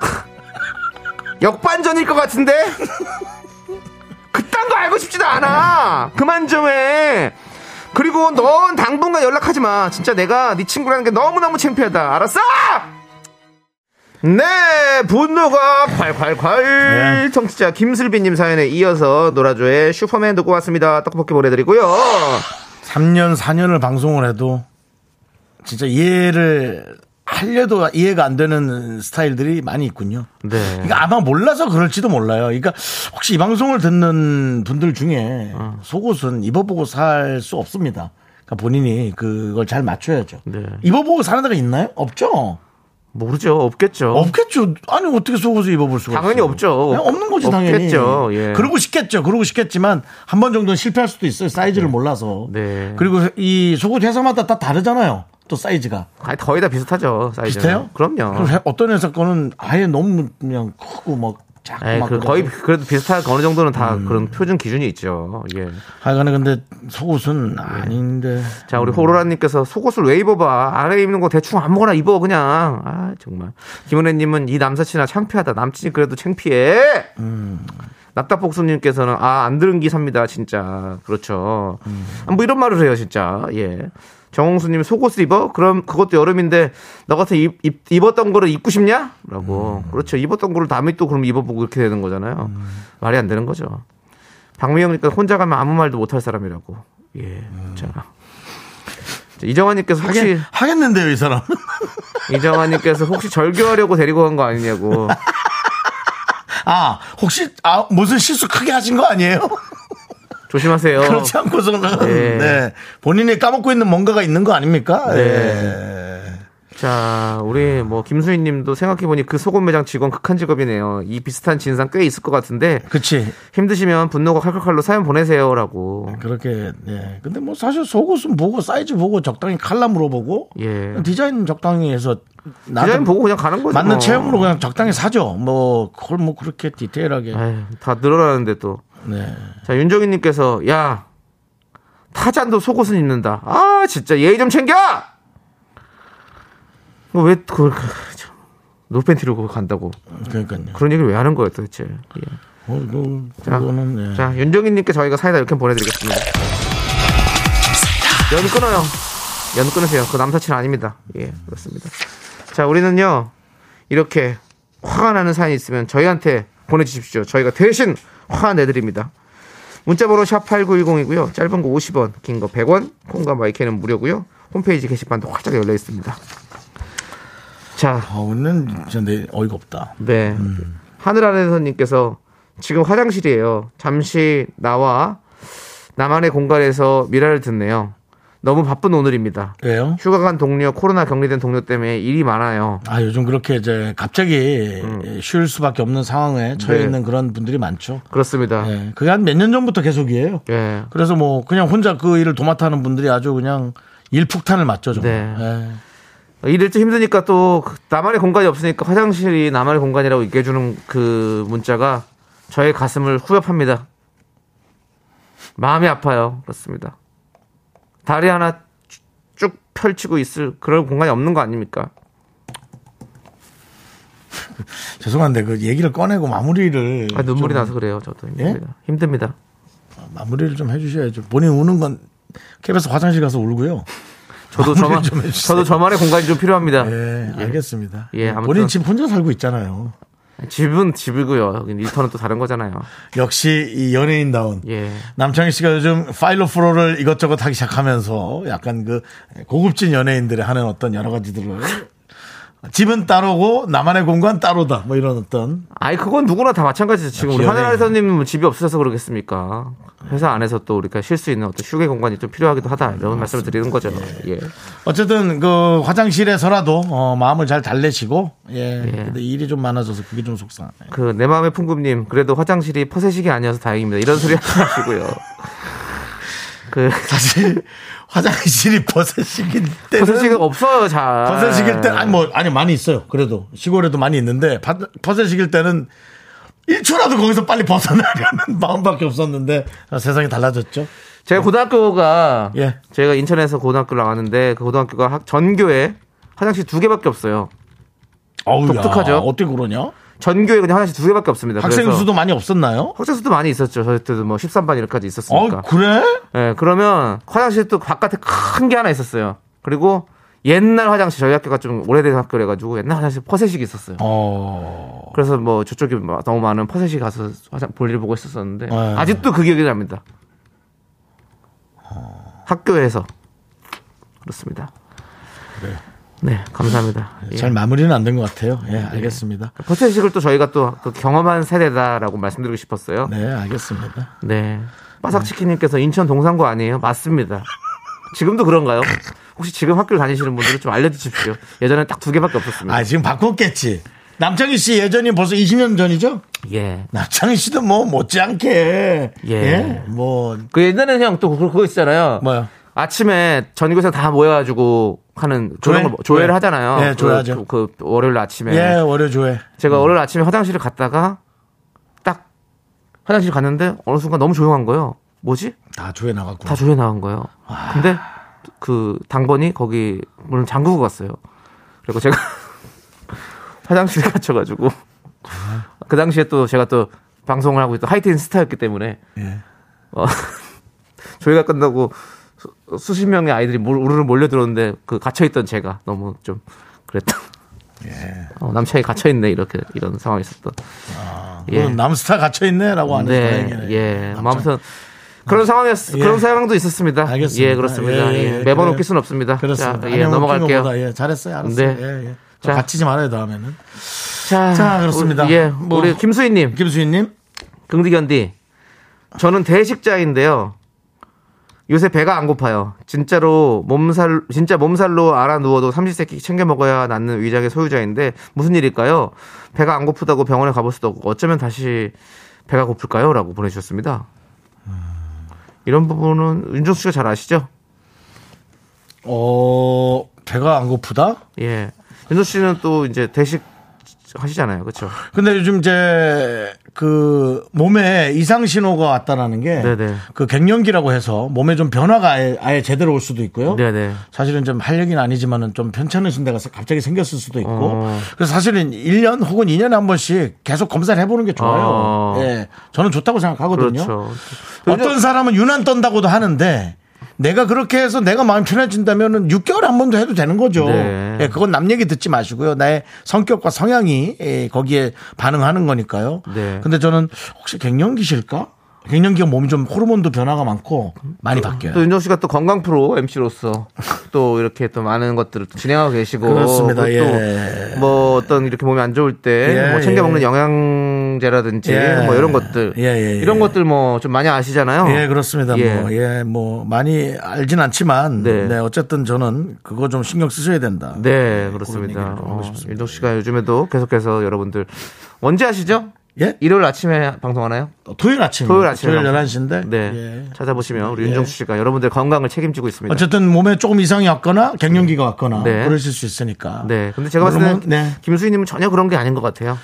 Speaker 2: 역반전일 것 같은데? 그딴 거 알고 싶지도 않아. 그만 좀 해. 그리고 넌 당분간 연락하지 마. 진짜 내가 네 친구라는 게 너무너무 창피하다. 알았어? 네, 분노가 콸콸콸.
Speaker 1: 네.
Speaker 2: 청취자 김슬비님 사연에 이어서 노라조의 슈퍼맨 듣고 왔습니다. 떡볶이 보내드리고요.
Speaker 1: 3년, 4년을 방송을 해도 진짜 이해를 하려도 이해가 안 되는 스타일들이 많이 있군요.
Speaker 2: 네.
Speaker 1: 그러니까 아마 몰라서 그럴지도 몰라요. 그러니까 혹시 이 방송을 듣는 분들 중에
Speaker 2: 어.
Speaker 1: 속옷은 입어보고 살 수 없습니다. 그러니까 본인이 그걸 잘 맞춰야죠.
Speaker 2: 네.
Speaker 1: 입어보고 사는 데가 있나요? 없죠.
Speaker 2: 모르죠. 없겠죠.
Speaker 1: 없겠죠. 아니 어떻게 속옷을 입어볼 수가
Speaker 2: 당연히? 없죠.
Speaker 1: 그냥 없는 거지 당연히.
Speaker 2: 없겠죠. 예.
Speaker 1: 그러고 싶겠죠. 그러고 싶겠지만 한 번 정도는 실패할 수도 있어요. 사이즈를 몰라서.
Speaker 2: 네.
Speaker 1: 그리고 이 속옷 회사마다 다 다르잖아요. 또 사이즈가
Speaker 2: 아니, 거의 다 비슷하죠. 사이즈는.
Speaker 1: 비슷해요?
Speaker 2: 그럼요.
Speaker 1: 그럼 회- 어떤 회사 거는 아예 너무 그냥 크고 막 작고
Speaker 2: 에이,
Speaker 1: 막
Speaker 2: 그. 거의 그래도 비슷한 어느 정도는 다
Speaker 1: 음.
Speaker 2: 그런 표준 기준이 있죠. 예.
Speaker 1: 하여간에 근데 속옷은 아닌데
Speaker 2: 자, 우리 호로라님께서 속옷을 왜 입어봐? 아래 입는 거 대충 아무거나 입어 그냥. 아 정말. 김은혜님은 이 남사친아 창피하다. 남친이 그래도 창피해. 납답복수님께서는 아 안 들은 기사입니다 진짜 그렇죠 아, 뭐 이런 말을 해요 진짜 예 정홍수님 속옷을 입어? 그럼 그것도 여름인데 너 같은 입, 입, 입었던 거를 입고 싶냐?라고. 그렇죠. 입었던 거를 남이 또 그럼 입어보고 이렇게 되는 거잖아요. 말이 안 되는 거죠. 박미영님께서 혼자 가면 아무 말도 못할 사람이라고. 예자. 이정환님께서 혹시
Speaker 1: 하겠, 하겠는데요 이 사람.
Speaker 2: 이정환님께서 혹시 절교하려고 데리고 간 거 아니냐고.
Speaker 1: 아 혹시 아 무슨 실수 크게 하신 거 아니에요?
Speaker 2: 조심하세요.
Speaker 1: 그렇지 않고서는
Speaker 2: 네.
Speaker 1: 네. 본인이 까먹고 있는 뭔가가 있는 거 아닙니까?
Speaker 2: 네.
Speaker 1: 예.
Speaker 2: 자, 우리 뭐 김수희 님도 생각해 보니 그 소금 매장 직원 극한 직업이네요. 이 비슷한 진상 꽤 있을 것 같은데
Speaker 1: 그치
Speaker 2: 힘드시면 분노가 칼칼칼로 사연 보내세요라고.
Speaker 1: 그렇게 네. 근데 뭐 사실 속옷은 보고 사이즈 보고 적당히 칼라 물어보고
Speaker 2: 예.
Speaker 1: 디자인 적당히 해서
Speaker 2: 디자인 보고 그냥 가는 거죠.
Speaker 1: 맞는
Speaker 2: 뭐.
Speaker 1: 체형으로 그냥 적당히 사죠. 뭐 그걸 뭐 그렇게 디테일하게
Speaker 2: 아유, 다 늘어나는데 또.
Speaker 1: 네.
Speaker 2: 자, 윤정희님께서 야 타잔도 속옷은 입는다. 아 진짜 예의 좀 챙겨. 뭐왜 그걸 그, 참, 노팬티로 간다고
Speaker 1: 그러니까요.
Speaker 2: 그런 얘기를 왜 하는 거예요 도대체. 예.
Speaker 1: 어, 너,
Speaker 2: 자,
Speaker 1: 네.
Speaker 2: 자, 윤정희님께 저희가 사이다 이렇게 보내드리겠습니다. 연 끊어요. 연 끊으세요. 그 남사친 아닙니다. 예, 그렇습니다. 자, 우리는요, 이렇게 화가 나는 사연이 있으면 저희한테 보내주십시오. 저희가 대신 화 내드립니다. 문자번호 샵 8910이고요. 짧은 거 50원, 긴 거 100원, 콩과 마이크는 무료고요. 홈페이지 게시판도 활짝 열려 있습니다. 자,
Speaker 1: 아, 오늘 진짜 내 어이가 없다.
Speaker 2: 네. 하늘 아래서님께서 지금 화장실이에요. 잠시 나와 나만의 공간에서 미라를 듣네요. 너무 바쁜 오늘입니다.
Speaker 1: 왜요?
Speaker 2: 휴가 간 동료, 코로나 격리된 동료 때문에 일이 많아요.
Speaker 1: 아, 요즘 그렇게 이제 갑자기 쉴 수밖에 없는 상황에 처해
Speaker 2: 네.
Speaker 1: 있는 그런 분들이 많죠.
Speaker 2: 그렇습니다.
Speaker 1: 예. 그게 한 몇 년 전부터 계속이에요.
Speaker 2: 예.
Speaker 1: 그래서 뭐 그냥 혼자 그 일을 도맡아 하는 분들이 아주 그냥 일폭탄을 맞죠, 정말.
Speaker 2: 네.
Speaker 1: 예.
Speaker 2: 일을 좀 힘드니까 또 그- 나만의 공간이 없으니까 화장실이 나만의 공간이라고 얘기해주는 그 문자가 저의 가슴을 후벼팝니다. 마음이 아파요. 그렇습니다. 다리 하나 쭉- 쭉 펼치고 있을 그런 공간이 없는 거 아닙니까?
Speaker 1: 죄송한데 그 얘기를 꺼내고 마무리를
Speaker 2: 아, 눈물이
Speaker 1: 좀
Speaker 2: 나서 그래요. 저도 힘듭니다. 힘듭니다.
Speaker 1: 마무리를 좀 해주셔야죠. 본인 우는 건 KBS 화장실 가서 울고요.
Speaker 2: 저도 저만. 저도 저만의 공간이 좀 필요합니다.
Speaker 1: 예, 알겠습니다.
Speaker 2: 예, 아무튼-
Speaker 1: 본인 집 혼자 살고 있잖아요.
Speaker 2: 집은 집이고요. 여긴 일터는 또 다른 거잖아요.
Speaker 1: 역시 이 연예인다운
Speaker 2: 예.
Speaker 1: 남창희 씨가 요즘 파일로 프로를 이것저것 하기 시작하면서 약간 그 고급진 연예인들이 하는 어떤 여러 가지들을 집은 따로고 나만의 공간 따로다 뭐 이런 어떤
Speaker 2: 아이 그건 누구나 다 마찬가지죠. 지금 우리
Speaker 1: 연예인.
Speaker 2: 하나라 회사님은 집이 없으셔서 그러겠습니까? 회사 안에서 또 우리가 쉴 수 있는 어떤 휴게 공간이 좀 필요하기도 하다 이런 말씀을 드리는 거죠. 예.
Speaker 1: 어쨌든 그 화장실에서라도 어, 마음을 잘 달래시고 예. 근데 일이 좀 많아져서 그게 좀 속상하네요.
Speaker 2: 그 내 마음의 풍금님 그래도 화장실이 퍼세식이 아니어서 다행입니다. 이런 소리 하지 마시고요. 그
Speaker 1: 사실 화장실이 버섯식일 때는
Speaker 2: 퍼세식이 없어요. 잘.
Speaker 1: 버섯식일 때 아니 뭐 아니 많이 있어요. 그래도 시골에도 많이 있는데 바- 버섯식일 때는 1초라도 거기서 빨리 벗어나려는 마음밖에 없었는데 아, 세상이 달라졌죠.
Speaker 2: 제가 고등학교가
Speaker 1: 예.
Speaker 2: 제가 인천에서 고등학교를 나왔는데 그 고등학교가 학- 전교에 화장실 두 개밖에 없어요.
Speaker 1: 어우,
Speaker 2: 독특하죠?
Speaker 1: 야, 어떻게 그러냐?
Speaker 2: 전교에 그냥 화장실 두 개밖에 없습니다.
Speaker 1: 학생 수도 많이 없었나요?
Speaker 2: 학생 수도 많이 있었죠. 저희 때도 뭐 13반 이렇게까지 있었으니까.
Speaker 1: 어, 그래?
Speaker 2: 예, 그러면 화장실 또 바깥에 큰 게 하나 있었어요. 그리고 옛날 화장실 저희 학교가 좀 오래된 학교래 가지고 옛날 화장실 퍼세식이 있었어요.
Speaker 1: 어.
Speaker 2: 그래서 뭐 저쪽에 막 너무 많은 퍼세식 가서 화장 볼일 보고 있었었는데
Speaker 1: 네.
Speaker 2: 아직도 그 기억이 납니다. 학교에서 그렇습니다. 네, 감사합니다. 예.
Speaker 1: 잘 마무리는 안 된 것 같아요. 예, 알겠습니다.
Speaker 2: 퍼세식을 또 저희가 또, 또 경험한 세대다라고 말씀드리고 싶었어요.
Speaker 1: 네, 알겠습니다.
Speaker 2: 네. 바삭치킨님께서 인천 동산구 아니에요? 맞습니다. 지금도 그런가요? 혹시 지금 학교를 다니시는 분들은 좀 알려주십시오. 예전에 딱 두 개밖에 없었습니다.
Speaker 1: 아, 지금 바꿨겠지. 남창희 씨 예전이 벌써 20년 전이죠?
Speaker 2: 예.
Speaker 1: 남창희 씨도 뭐 못지않게.
Speaker 2: 예.
Speaker 1: 예. 뭐,
Speaker 2: 그 옛날에는 형 또 그거 있잖아요.
Speaker 1: 뭐요?
Speaker 2: 아침에 전교생 다 모여가지고 하는
Speaker 1: 조회?
Speaker 2: 거 조회를
Speaker 1: 네.
Speaker 2: 하잖아요.
Speaker 1: 네,
Speaker 2: 그-
Speaker 1: 조회하죠.
Speaker 2: 그, 그 월요일 아침에
Speaker 1: 예, 월요 조회.
Speaker 2: 제가 월요일 아침에 화장실을 갔다가 딱 화장실 갔는데 어느 순간 너무 조용한 거예요. 뭐지?
Speaker 1: 다 조회 나갔고.
Speaker 2: 다 조회 나간 거예요. 근데 그 당번이 거기 문을 잠그고 갔어요. 그리고 제가 화장실에 갇혀가지고 그 당시에 또 제가 또 방송을 하고 있던 하이틴 스타였기 때문에
Speaker 1: 예.
Speaker 2: 어, 조회가 끝나고 수, 수십 명의 아이들이 몰- 우르르 몰려들었는데 그 갇혀있던 제가 너무 좀 그랬다. 어, 남창이 갇혀 있네 이렇게 이런 상황이 있었던.
Speaker 1: 예. 남스타 갇혀 있네라고 하는
Speaker 2: 네,
Speaker 1: 다행이네.
Speaker 2: 예. 뭐 아무튼 그런 상황이었,
Speaker 1: 예.
Speaker 2: 그런 상황도 있었습니다.
Speaker 1: 알겠습니다.
Speaker 2: 예, 그렇습니다.
Speaker 1: 예, 예,
Speaker 2: 예, 매번
Speaker 1: 그래요.
Speaker 2: 웃길 수는 없습니다.
Speaker 1: 그렇습니다.
Speaker 2: 자, 예, 넘어갈게요.
Speaker 1: 예, 잘했어요. 알았어요.
Speaker 2: 네.
Speaker 1: 예, 예.
Speaker 2: 자.
Speaker 1: 갇히지 말아요, 다음에는.
Speaker 2: 자,
Speaker 1: 자, 그렇습니다.
Speaker 2: 우리, 예,
Speaker 1: 뭐.
Speaker 2: 우리 김수희님,
Speaker 1: 김수희님.
Speaker 2: 긍디견디. 저는 대식자인데요. 요새 배가 안 고파요. 진짜로 몸살, 진짜 몸살로 알아 누워도 삼시세끼 챙겨 먹어야 낫는 위장의 소유자인데 무슨 일일까요? 배가 안 고프다고 병원에 가볼 수도 없고 어쩌면 다시 배가 고플까요? 라고 보내주셨습니다. 이런 부분은 윤정수 씨가 잘 아시죠?
Speaker 1: 어, 배가 안 고프다?
Speaker 2: 예. 윤정수 씨는 또 이제 대식 하시잖아요. 그렇죠?
Speaker 1: 근데 요즘 이제 그 몸에 이상 신호가 왔다라는 게. 그 갱년기라고 해서 몸에 좀 변화가 아예, 아예 제대로 올 수도 있고요.
Speaker 2: 네네.
Speaker 1: 사실은 좀 할 얘기는 아니지만은 좀 편찮으신 데가 갑자기 생겼을 수도 있고.
Speaker 2: 어.
Speaker 1: 그래서 사실은 1년 혹은 2년에 한 번씩 계속 검사를 해 보는 게 좋아요.
Speaker 2: 어.
Speaker 1: 예. 저는 좋다고 생각하거든요.
Speaker 2: 그렇죠.
Speaker 1: 어떤 사람은 유난 떤다고도 하는데 내가 그렇게 해서 내가 마음 편해진다면은 6개월에 한 번도 해도 되는 거죠.
Speaker 2: 네.
Speaker 1: 예, 그건 남 얘기 듣지 마시고요. 나의 성격과 성향이 예, 거기에 반응하는 거니까요.
Speaker 2: 네.
Speaker 1: 근데 저는 혹시 갱년기실까? 갱년기가 몸이 좀 호르몬도 변화가 많고 많이 바뀌어요.
Speaker 2: 또 윤정 씨가 또 건강 프로 MC로서 또 이렇게 또 많은 것들을 또 진행하고 계시고
Speaker 1: 그렇습니다. 예.
Speaker 2: 또뭐 어떤 이렇게 몸이 안 좋을 때
Speaker 1: 예,
Speaker 2: 뭐 챙겨
Speaker 1: 예.
Speaker 2: 먹는 영양 영양제라든지
Speaker 1: 예.
Speaker 2: 뭐 이런 것들
Speaker 1: 예, 예, 예.
Speaker 2: 이런 것들 뭐 좀 많이 아시잖아요.
Speaker 1: 예, 그렇습니다.
Speaker 2: 예.
Speaker 1: 뭐, 예, 뭐, 많이 알진 않지만,
Speaker 2: 네.
Speaker 1: 네. 어쨌든 저는 그거 좀 신경 쓰셔야 된다.
Speaker 2: 네, 그렇습니다.
Speaker 1: 좀 하고
Speaker 2: 어. 윤정 씨가 요즘에도 계속해서 여러분들 언제 하시죠?
Speaker 1: 예?
Speaker 2: 일요일 아침에 방송하나요?
Speaker 1: 토요일 아침.
Speaker 2: 토요일 아침에
Speaker 1: 토요일
Speaker 2: 방송.
Speaker 1: 11시인데.
Speaker 2: 네.
Speaker 1: 예.
Speaker 2: 찾아보시면 우리 윤정수 씨가 여러분들 건강을 책임지고 있습니다.
Speaker 1: 어쨌든 몸에 조금 이상이 왔거나 갱년기가 왔거나
Speaker 2: 네.
Speaker 1: 그러실 수 있으니까.
Speaker 2: 네. 근데 제가 봤을 때는
Speaker 1: 뭐, 네.
Speaker 2: 김수희 님은 전혀 그런 게 아닌 것 같아요.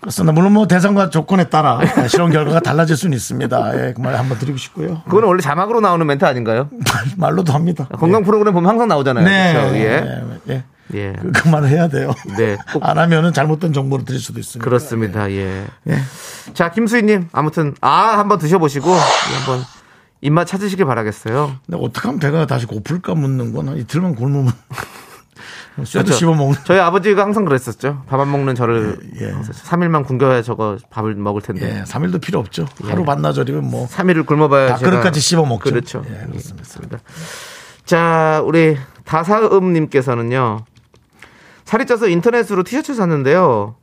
Speaker 1: 그렇습니다. 물론 뭐 대상과 조건에 따라 실험 결과가 달라질 수는 있습니다. 예, 그 말 한번 드리고 싶고요.
Speaker 2: 그거는 원래 자막으로 나오는 멘트 아닌가요?
Speaker 1: 말로도 합니다.
Speaker 2: 건강 프로그램 보면 항상 나오잖아요.
Speaker 1: 네.
Speaker 2: 그렇죠? 예.
Speaker 1: 네. 예.
Speaker 2: 예.
Speaker 1: 그, 그 말을 해야 돼요.
Speaker 2: 네.
Speaker 1: 꼭안 하면은 잘못된 정보를 드릴 수도 있습니다.
Speaker 2: 그렇습니다. 예.
Speaker 1: 예.
Speaker 2: 자, 김수희님 아무튼 아 한번 드셔보시고 한번 입맛 찾으시길 바라겠어요.
Speaker 1: 근데 어떻게 하면 배가 다시 고플까 묻는 거나 이틀만 굶으면 쇠도
Speaker 2: 그렇죠.
Speaker 1: 씹어 먹는.
Speaker 2: 저희 아버지가 항상 그랬었죠. 밥 안 먹는 저를
Speaker 1: 예, 예.
Speaker 2: 3일만 굶겨야 저거 밥을 먹을 텐데.
Speaker 1: 예, 3일도 필요 없죠. 하루 반나절이면 뭐
Speaker 2: 3일을 굶어봐야
Speaker 1: 밥 그릇까지 씹어 먹죠.
Speaker 2: 그렇죠.
Speaker 1: 예, 그렇습니다.
Speaker 2: 그렇습니다. 자, 우리 다사음님께서는요. 살이 쪄서 인터넷으로 티셔츠 샀는데요.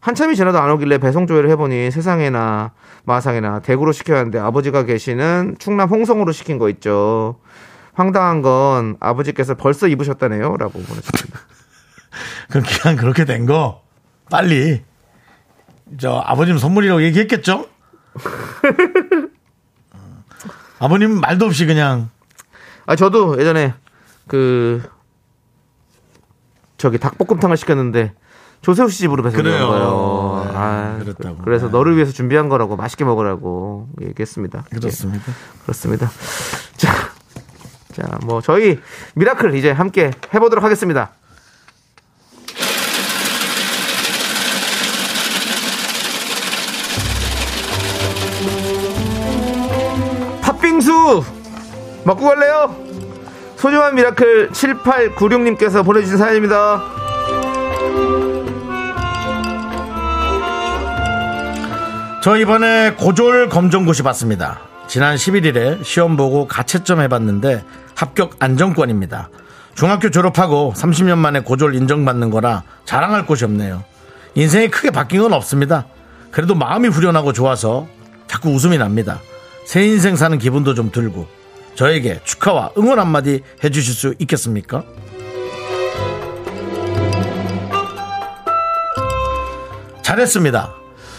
Speaker 2: 한참이 지나도 안 오길래 배송 조회를 해보니 세상에나 마상에나 대구로 시켜야 하는데 아버지가 계시는 충남 홍성으로 시킨 거 있죠. 황당한 건 아버지께서 벌써 입으셨다네요. 라고 보내주셨습니다.
Speaker 1: 그 기간 그렇게 된 거 빨리 저 아버님 선물이라고 얘기했겠죠? 어, 아버님 말도 없이 그냥
Speaker 2: 아, 저도 예전에 그 저기 닭볶음탕을 시켰는데 조세호 씨 집으로 배송된. 거예요.
Speaker 1: 네,
Speaker 2: 아,
Speaker 1: 그렇다고.
Speaker 2: 그- 그래서
Speaker 1: 네.
Speaker 2: 너를 위해서 준비한 거라고 맛있게 먹으라고 얘기했습니다.
Speaker 1: 그렇습니다.
Speaker 2: 예, 그렇습니다. 자, 자, 뭐 저희 miracle 이제 함께 해보도록 하겠습니다. 팥빙수 먹고 갈래요? 소중한 miracle 7896님께서 보내주신 사연입니다.
Speaker 1: 저 이번에 고졸 검정고시 봤습니다. 지난 11일에 시험 보고 가채점 해봤는데 합격 안정권입니다. 중학교 졸업하고 30년 만에 고졸 인정받는 거라 자랑할 곳이 없네요. 인생이 크게 바뀐 건 없습니다. 그래도 마음이 후련하고 좋아서 자꾸 웃음이 납니다. 새 인생 사는 기분도 좀 들고 저에게 축하와 응원 한마디 해주실 수 있겠습니까? 잘했습니다.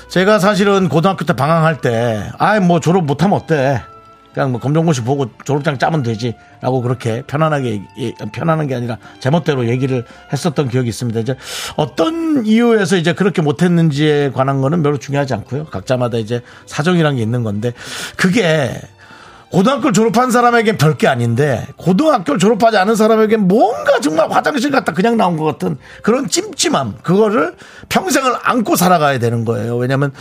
Speaker 1: 제가 사실은 고등학교 때 방황할 때, 아이, 뭐 졸업 못하면 어때? 그냥 뭐 검정고시 보고 졸업장 짜면 되지. 라고 그렇게 편안하게, 편안한 게 아니라 제멋대로 얘기를 했었던 기억이 있습니다. 이제 어떤 이유에서 이제 그렇게 못했는지에 관한 거는 별로 중요하지 않고요. 각자마다 이제 사정이란 게 있는 건데, 그게 고등학교를 졸업한 사람에겐 별게 아닌데 고등학교를 졸업하지 않은 사람에겐 뭔가 정말 화장실 갔다 그냥 나온 것 같은 그런 찜찜함 그거를 평생을 안고 살아가야 되는 거예요. 왜냐하면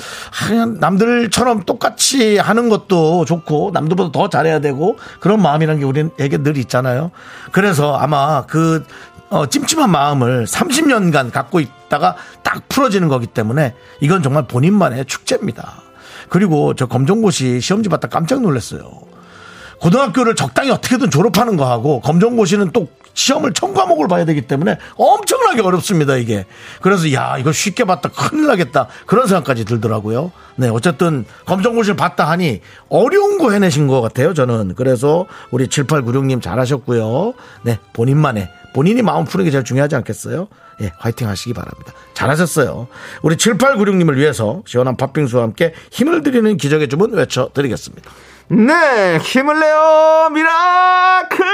Speaker 1: 그냥 남들처럼 똑같이 하는 것도 좋고 남들보다 더 잘해야 되고 그런 마음이라는 게 우리에게 늘 있잖아요. 그래서 아마 그 어, 찜찜한 마음을 30년간 갖고 있다가 딱 풀어지는 거기 때문에 이건 정말 본인만의 축제입니다. 그리고 저 검정고시 시험지 봤다 깜짝 놀랐어요. 고등학교를 적당히 어떻게든 졸업하는 거하고 검정고시는 또 시험을 천 과목을 봐야 되기 때문에 엄청나게 어렵습니다 이게. 그래서 야 이거 쉽게 봤다 큰일 나겠다 그런 생각까지 들더라고요. 네 어쨌든 검정고시를 봤다 하니 어려운 거 해내신 것 같아요 저는. 그래서 우리 7896님 잘하셨고요. 네 본인만의 본인이 마음 푸는 게 제일 중요하지 않겠어요? 예 화이팅 하시기 바랍니다. 잘하셨어요. 우리 7896님을 위해서 시원한 팥빙수와 함께 힘을 드리는 기적의 주문 외쳐드리겠습니다
Speaker 2: 네, 힘을 내요, miracle!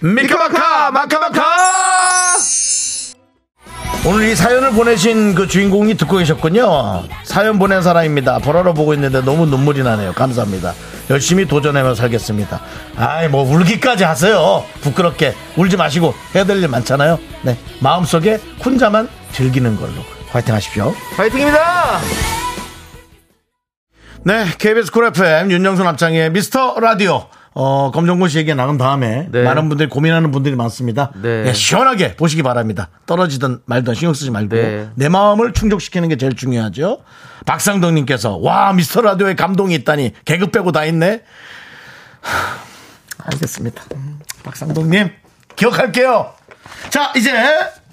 Speaker 1: 미카마카 마카마카! 오늘 이 사연을 보내신 그 주인공이 듣고 계셨군요. 사연 보낸 사람입니다. 보라로 보고 있는데 너무 눈물이 나네요. 감사합니다. 열심히 도전하며 살겠습니다. 아이 뭐 울기까지 하세요. 부끄럽게 울지 마시고 해야 될 일 많잖아요. 네 마음속에 혼자만 즐기는 걸로 화이팅 하십시오.
Speaker 2: 파이팅입니다!
Speaker 1: 네, KBS 쿨 FM 윤정수 남창희의 미스터 라디오. 어, 검정고시 얘기 나눈 다음에
Speaker 2: 네.
Speaker 1: 많은 분들이 고민하는 분들이 많습니다.
Speaker 2: 네.
Speaker 1: 예, 시원하게 보시기 바랍니다. 떨어지든 말든 신경 쓰지 말고
Speaker 2: 네.
Speaker 1: 내 마음을 충족시키는 게 제일 중요하죠. 박상덕님께서 와 미스터 라디오에 감동이 있다니 개그 빼고 다 있네. 하, 알겠습니다. 음, 박상덕님 기억할게요. 자, 이제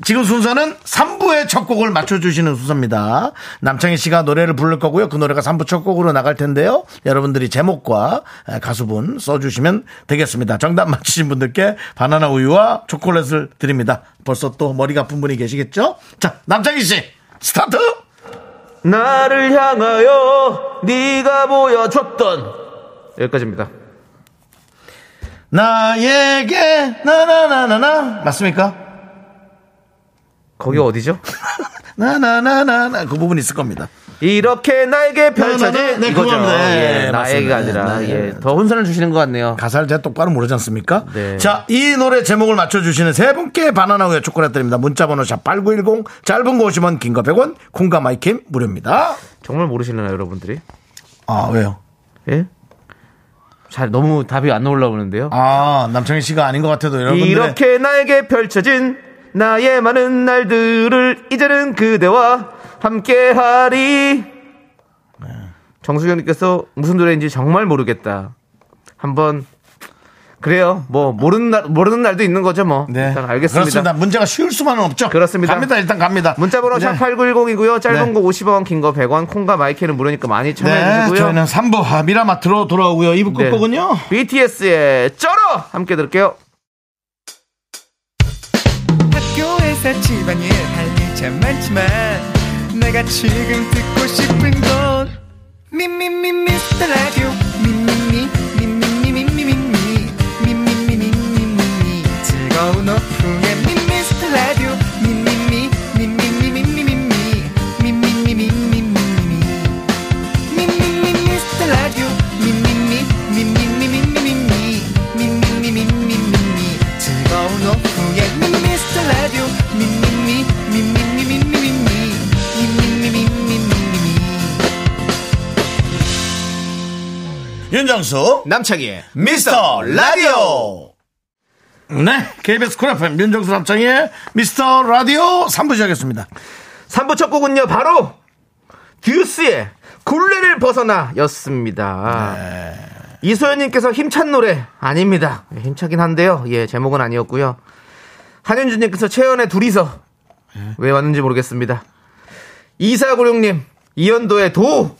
Speaker 1: 지금 순서는 3부의 첫 곡을 맞춰주시는 순서입니다. 남창희 씨가 노래를 부를 거고요. 그 노래가 3부 첫 곡으로 나갈 텐데요. 여러분들이 제목과 가수분 써주시면 되겠습니다. 정답 맞히신 분들께 바나나 우유와 초콜릿을 드립니다. 벌써 또 머리가 아픈 분이 계시겠죠? 자, 남창희 씨, 스타트!
Speaker 2: 나를 향하여 네가 보여줬던 여기까지입니다.
Speaker 1: 나에게, 나나나나나. 맞습니까?
Speaker 2: 거기 어디죠?
Speaker 1: 나나나나나. 그 부분 있을 겁니다.
Speaker 2: 이렇게 나에게 펼쳐진
Speaker 1: 네,
Speaker 2: 이거죠.
Speaker 1: 네,
Speaker 2: 예, 나에게가. 아니라
Speaker 1: 네, 네.
Speaker 2: 예, 더 혼선을 주시는 것 같네요.
Speaker 1: 가사를 제가 똑바로 모르지 않습니까?
Speaker 2: 네.
Speaker 1: 자, 이 노래 제목을 맞춰주시는 세 분께 바나나 우유 초콜릿 드립니다. 문자번호 샵8910, 짧은 거 50원, 긴 거 100원, 콩과 마이K 무료입니다.
Speaker 2: 정말 모르시나요, 여러분들이?
Speaker 1: 아, 왜요?
Speaker 2: 예? 잘 너무 답이 안 올라오는데요.
Speaker 1: 아, 남창희 씨가 아닌 것 같아도 여러분들.
Speaker 2: 이렇게 나에게 펼쳐진 나의 많은 날들을 이제는 그대와 함께하리. 정수경님께서 무슨 노래인지 정말 모르겠다. 한번 그래요. 뭐 모르는 날 모르는 날도 있는 거죠, 뭐.
Speaker 1: 네.
Speaker 2: 일단 알겠습니다.
Speaker 1: 그렇습니다. 문제가 쉬울 수만은 없죠.
Speaker 2: 그렇습니다.
Speaker 1: 갑니다. 일단 갑니다.
Speaker 2: 문자 번호
Speaker 1: 네.
Speaker 2: 샵8910이고요. 짧은
Speaker 1: 네.
Speaker 2: 거 50원, 긴 거 100원, 콩과 마이크는 무료니까 많이 참여해
Speaker 1: 네,
Speaker 2: 주시고요.
Speaker 1: 저희는 3부 아, 미라마트로 돌아오고요. 2부
Speaker 2: 네.
Speaker 1: 끝곡은요.
Speaker 2: BTS의 쩔어 함께 들을게요.
Speaker 4: 학교에서 집안일 할일참 많지만 내가 지금 듣고 싶은 건 미미미 미스터 라디오 즐거운 오후에 미스터 라디오 미미미 미미미 미미미 미 미미 미미미 미미 미 미스터 라디오 미미미 미미미 미미미 미미미 미미미 즐거운 오후에 미스터 라디오 미미미 미미미 미미미 미미미 미미미 미미미
Speaker 1: 윤정수
Speaker 2: 남창희의
Speaker 1: 미스터 라디오. 네, KBS 쿨 FM 윤정수 남창희의 미스터 라디오 3부 시작했습니다.
Speaker 2: 3부 첫 곡은요, 바로 듀스의 굴레를 벗어나 였습니다. 이소연님께서 힘찬 노래 아닙니다. 예, 힘차긴 한데요. 예, 제목은 아니었고요. 한윤주님께서 채연의 둘이서 왜 왔는지 모르겠습니다. 2496님, 이연도의 도!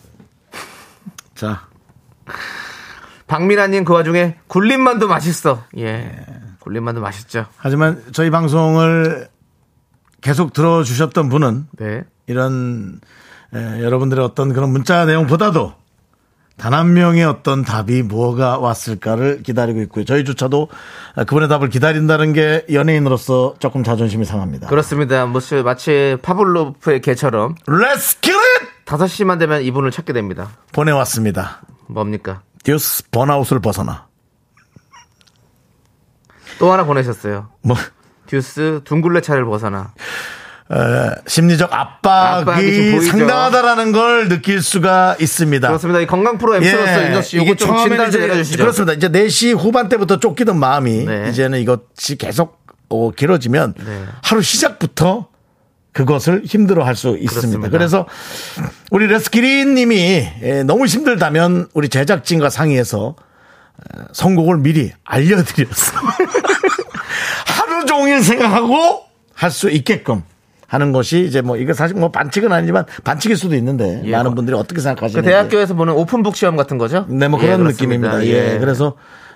Speaker 1: 자,
Speaker 2: 박민아님 그 와중에 굴림만두 맛있어. 예. 굴림만두 맛있죠.
Speaker 1: 하지만 저희 방송을 계속 들어주셨던 분은
Speaker 2: 네.
Speaker 1: 이런 에, 여러분들의 어떤 그런 문자 내용보다도 단 한 명의 어떤 답이 뭐가 왔을까를 기다리고 있고요. 저희조차도 그분의 답을 기다린다는 게 연예인으로서 조금 자존심이 상합니다.
Speaker 2: 그렇습니다. 뭐, 마치 파블로프의 개처럼
Speaker 1: Let's get it!
Speaker 2: 5시만 되면 이분을 찾게 됩니다.
Speaker 1: 보내왔습니다.
Speaker 2: 뭡니까?
Speaker 1: 듀스 번아웃을 벗어나.
Speaker 2: 또 하나 보내셨어요.
Speaker 1: 뭐
Speaker 2: 듀스 둥글레 차를 벗어나.
Speaker 1: 에, 심리적 압박이. 상당하다라는 걸 느낄 수가 있습니다.
Speaker 2: 그렇습니다. 이 건강 프로 MC로서 윤정 씨
Speaker 1: 예. 이게
Speaker 2: 이거 좀 진단 좀 해주시죠.
Speaker 1: 그렇습니다. 이제 4시 후반때부터 쫓기던 마음이
Speaker 2: 네.
Speaker 1: 이제는 이것이 계속 어, 길어지면
Speaker 2: 네.
Speaker 1: 하루 시작부터 그것을 힘들어 할 수 있습니다.
Speaker 2: 그렇습니다.
Speaker 1: 그래서 우리 레스키린 님이 예, 너무 힘들다면 우리 제작진과 상의해서 어, 선곡을 미리 알려드렸어. 하루 종일 생각하고 할 수 있게끔 하는 것이 이제 뭐 이거 사실 뭐 반칙은 아니지만 반칙일 수도 있는데
Speaker 2: 예.
Speaker 1: 많은 분들이 어떻게
Speaker 2: 그
Speaker 1: 생각하시는지
Speaker 2: 대학교에서 보는 오픈북 시험 같은 거죠?
Speaker 1: 네, 뭐
Speaker 2: 예,
Speaker 1: 그런
Speaker 2: 그렇습니다.
Speaker 1: 느낌입니다. 예. 그래서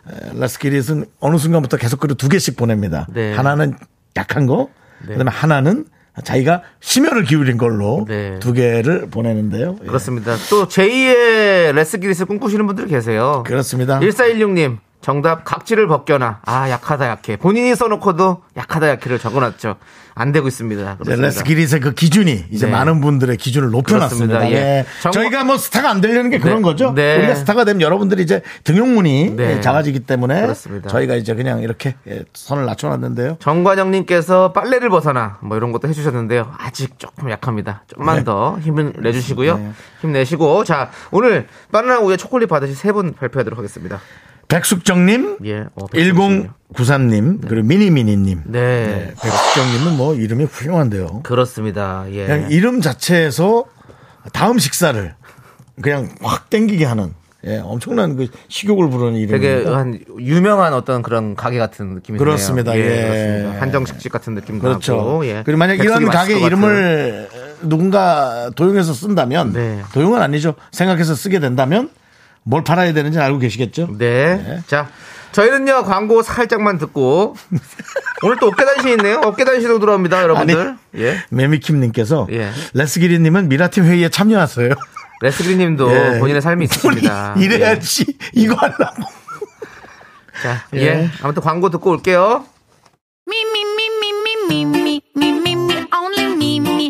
Speaker 1: 에, 라스키릿은 어느 순간부터 계속 그리고 두 개씩 보냅니다.
Speaker 2: 네.
Speaker 1: 하나는 약한 거, 그다음에 하나는 자기가 심혈을 기울인 걸로
Speaker 2: 네.
Speaker 1: 두 개를 보내는데요. 예.
Speaker 2: 그렇습니다. 또 제2의 레스기리스 꿈꾸시는 분들이 계세요.
Speaker 1: 그렇습니다.
Speaker 2: 1416님 정답 각질을 벗겨나. 아 약하다 약해. 본인이 써놓고도 약하다 약해를 적어놨죠. 안 되고 있습니다.
Speaker 1: 레스키릿의 그 기준이 이제
Speaker 2: 네.
Speaker 1: 많은 분들의 기준을 높여놨습니다.
Speaker 2: 예.
Speaker 1: 네.
Speaker 2: 정말-
Speaker 1: 저희가 뭐 스타가 안 되려는 게 그런
Speaker 2: 네.
Speaker 1: 거죠.
Speaker 2: 네.
Speaker 1: 우리가 스타가 되면 여러분들이 이제 등용문이
Speaker 2: 네.
Speaker 1: 예, 작아지기 때문에
Speaker 2: 그렇습니다.
Speaker 1: 저희가 이제 그냥 이렇게 예, 선을 낮춰놨는데요.
Speaker 2: 정관영님께서 빨래를 벗어나 뭐 이런 것도 해주셨는데요. 아직 조금 약합니다. 좀만
Speaker 1: 네.
Speaker 2: 더 힘을 내주시고요.
Speaker 1: 네.
Speaker 2: 힘내시고 자 오늘 바나나 우유 초콜릿 받으실 세 분 발표하도록 하겠습니다.
Speaker 1: 백숙정님,
Speaker 2: 예, 어, 백숙정님.
Speaker 1: 1093님, 그리고 미니미니님.
Speaker 2: 네.
Speaker 1: 백숙정님은 뭐 이름이 훌륭한데요.
Speaker 2: 그렇습니다. 예.
Speaker 1: 그냥 이름 자체에서 다음 식사를 그냥 확 땡기게 하는 예, 엄청난 그 식욕을 부르는 이름입니다.
Speaker 2: 되게 한 유명한 어떤 그런 가게 같은 느낌이 드네요.
Speaker 1: 그렇습니다. 예.
Speaker 2: 그렇습니다. 한정식집 같은 느낌도
Speaker 1: 그렇죠.
Speaker 2: 나고. 예.
Speaker 1: 그리고 만약 이런 가게 이름을 누군가 도용해서 쓴다면
Speaker 2: 네.
Speaker 1: 도용은 아니죠. 생각해서 쓰게 된다면 뭘 팔아야 되는지 알고 계시겠죠?
Speaker 2: 같아요. 네. 자, 저희는요 광고 살짝만 듣고 오늘 또 어깨 단신 있네요. 어깨 단신으로 들어옵니다, 여러분들. 예.
Speaker 1: 매미킴님께서
Speaker 2: 예.
Speaker 1: 레스기리님은 미라팀 회의에 참여하세요.
Speaker 2: 레스그리님도
Speaker 1: 예.
Speaker 2: 본인의 삶이.
Speaker 1: 본인 이래야지 이거 하려고.
Speaker 2: 자, 예.
Speaker 1: 예.
Speaker 2: 아무튼 광고 듣고 올게요.
Speaker 3: Me, only me, me,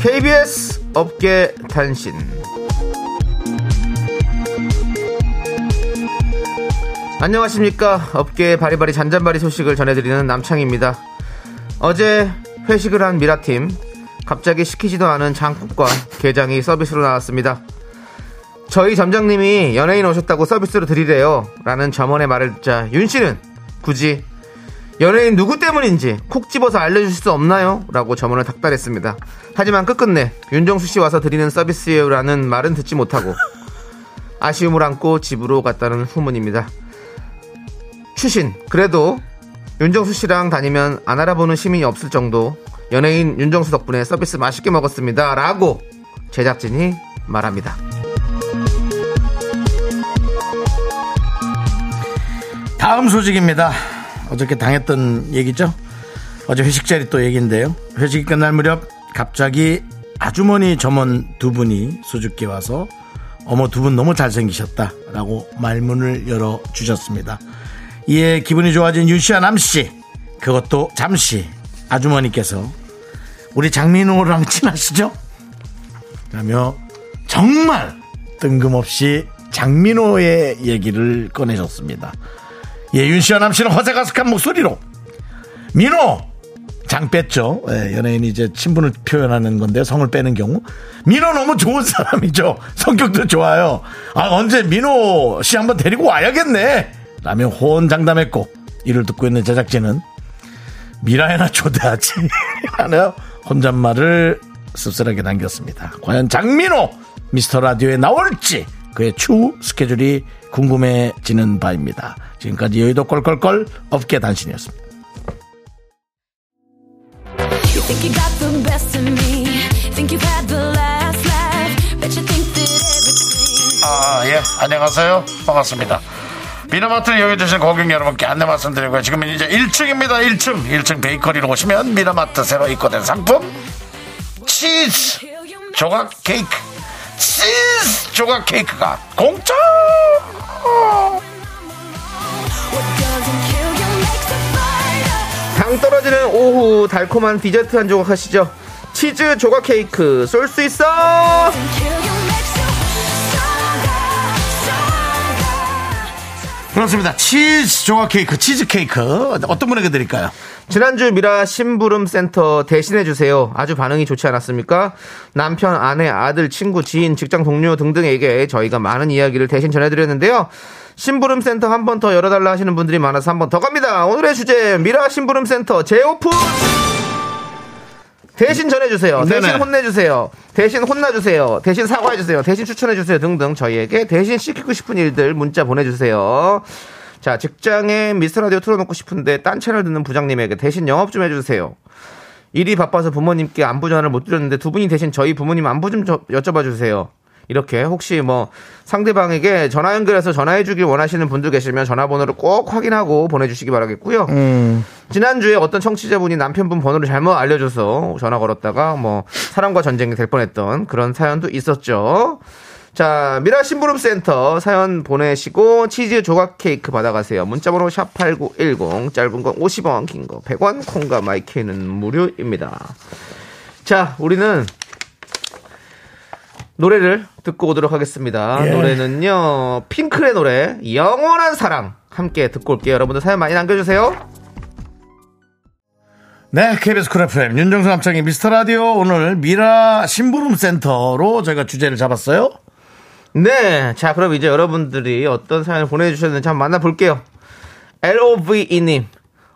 Speaker 2: KBS 업계 단신. 안녕하십니까. 업계의 바리바리 잔잔바리 소식을 전해드리는 남창입니다. 어제 회식을 한 미라팀. 갑자기 시키지도 않은 장국과 게장이 서비스로 나왔습니다. 저희 점장님이 연예인 오셨다고 서비스로 드리래요. 라는 점원의 말을 듣자 윤 씨는 굳이 연예인 누구 때문인지 콕 집어서 알려주실 수 없나요? 라고 점원을 닥달했습니다. 하지만 끝끝내 윤정수 씨 와서 드리는 서비스예요라는 말은 듣지 못하고 아쉬움을 안고 집으로 갔다는 후문입니다. 추신 그래도 윤정수 씨랑 다니면 안 알아보는 시민이 없을 정도 연예인 윤정수 덕분에 서비스 맛있게 먹었습니다. 라고 제작진이 말합니다.
Speaker 1: 다음 소식입니다. 어저께 당했던 얘기죠. 어제 회식 자리 또 얘기인데요. 회식이 끝날 무렵 갑자기 아주머니 점원 두 분이 수줍게 와서 어머 두 분 너무 잘생기셨다라고 말문을 열어 주셨습니다. 이에 기분이 좋아진 윤 씨와 남 씨. 그것도 잠시 아주머니께서 우리 장민호랑 친하시죠? 라며 정말 뜬금없이 장민호의 얘기를 꺼내셨습니다. 예, 윤 씨와 남 씨는 허세가득한 목소리로 민호 장 뺐죠. 예, 연예인이 이제 친분을 표현하는 건데 성을 빼는 경우 민호 너무 좋은 사람이죠. 성격도 좋아요. 아 언제 민호 씨 한번 데리고 와야겠네. 라며 호언장담했고 이를 듣고 있는 제작진은 미라에나 초대하지 하며 혼잣말을 씁쓸하게 남겼습니다. 과연 장민호 미스터 라디오에 나올지 그의 추후 스케줄이 궁금해지는 바입니다. 지금까지 여의도 껄껄껄 업계 단신이었습니다. 아, 예. 안녕하세요. 반갑습니다. 미라마트를 이용해주신 고객 여러분께 안내 말씀드리고요. 지금은 이제 1층입니다. 1층. 1층 베이커리로 오시면 미라마트 새로 입고된 상품 치즈 조각 케이크 치즈 조각 케이크가 공짜.
Speaker 2: 당 떨어지는 오후 달콤한 디저트 한 조각 하시죠. 치즈 조각 케이크 쏠 수 있어.
Speaker 1: 그렇습니다. 치즈 조각 케이크 치즈 케이크 어떤 분에게 드릴까요?
Speaker 2: 지난주 미라 심부름 센터 대신해 주세요. 아주 반응이 좋지 않았습니까? 남편, 아내, 아들, 친구, 지인, 직장 동료 등등에게 저희가 많은 이야기를 대신 전해드렸는데요. 심부름 센터 한 번 더 열어달라 하시는 분들이 많아서 한 번 더 갑니다. 오늘의 주제 미라 심부름 센터 재오픈. 대신 전해주세요. 대신
Speaker 1: 네네.
Speaker 2: 혼내주세요. 대신 혼나주세요. 대신 사과해주세요. 대신 추천해주세요. 등등 저희에게 대신 시키고 싶은 일들 문자 보내주세요. 자, 직장에 미스터라디오 틀어놓고 싶은데 딴 채널 듣는 부장님에게 대신 영업 좀 해주세요. 일이 바빠서 부모님께 안부 전화를 못 드렸는데 두 분이 대신 저희 부모님 안부 좀 저- 여쭤봐 주세요. 이렇게 혹시 뭐 상대방에게 전화 연결해서 전화해 주길 원하시는 분들 계시면 전화번호를 꼭 확인하고 보내주시기 바라겠고요. 지난주에 어떤 청취자분이 남편분 번호를 잘못 알려줘서 전화 걸었다가 뭐 사람과 전쟁이 될 뻔했던 그런 사연도 있었죠. 자, 미라 심부름 센터 사연 보내시고 치즈 조각 케이크 받아가세요. 문자번호 샵8910 짧은 건 50원, 긴 거 100원, 콩과 마이크는 무료입니다. 자, 우리는 노래를 듣고 오도록 하겠습니다.
Speaker 1: 예.
Speaker 2: 노래는요, 핑클의 노래, 영원한 사랑. 함께 듣고 올게요. 여러분들 사연 많이 남겨주세요.
Speaker 1: 네, KBS 쿨 FM 윤정수 남창희의 미스터 라디오 오늘 미라 심부름 센터로 저희가 주제를 잡았어요.
Speaker 2: 네. 자, 그럼 이제 여러분들이 어떤 사연을 보내주셨는지 한번 만나볼게요. LOVE님.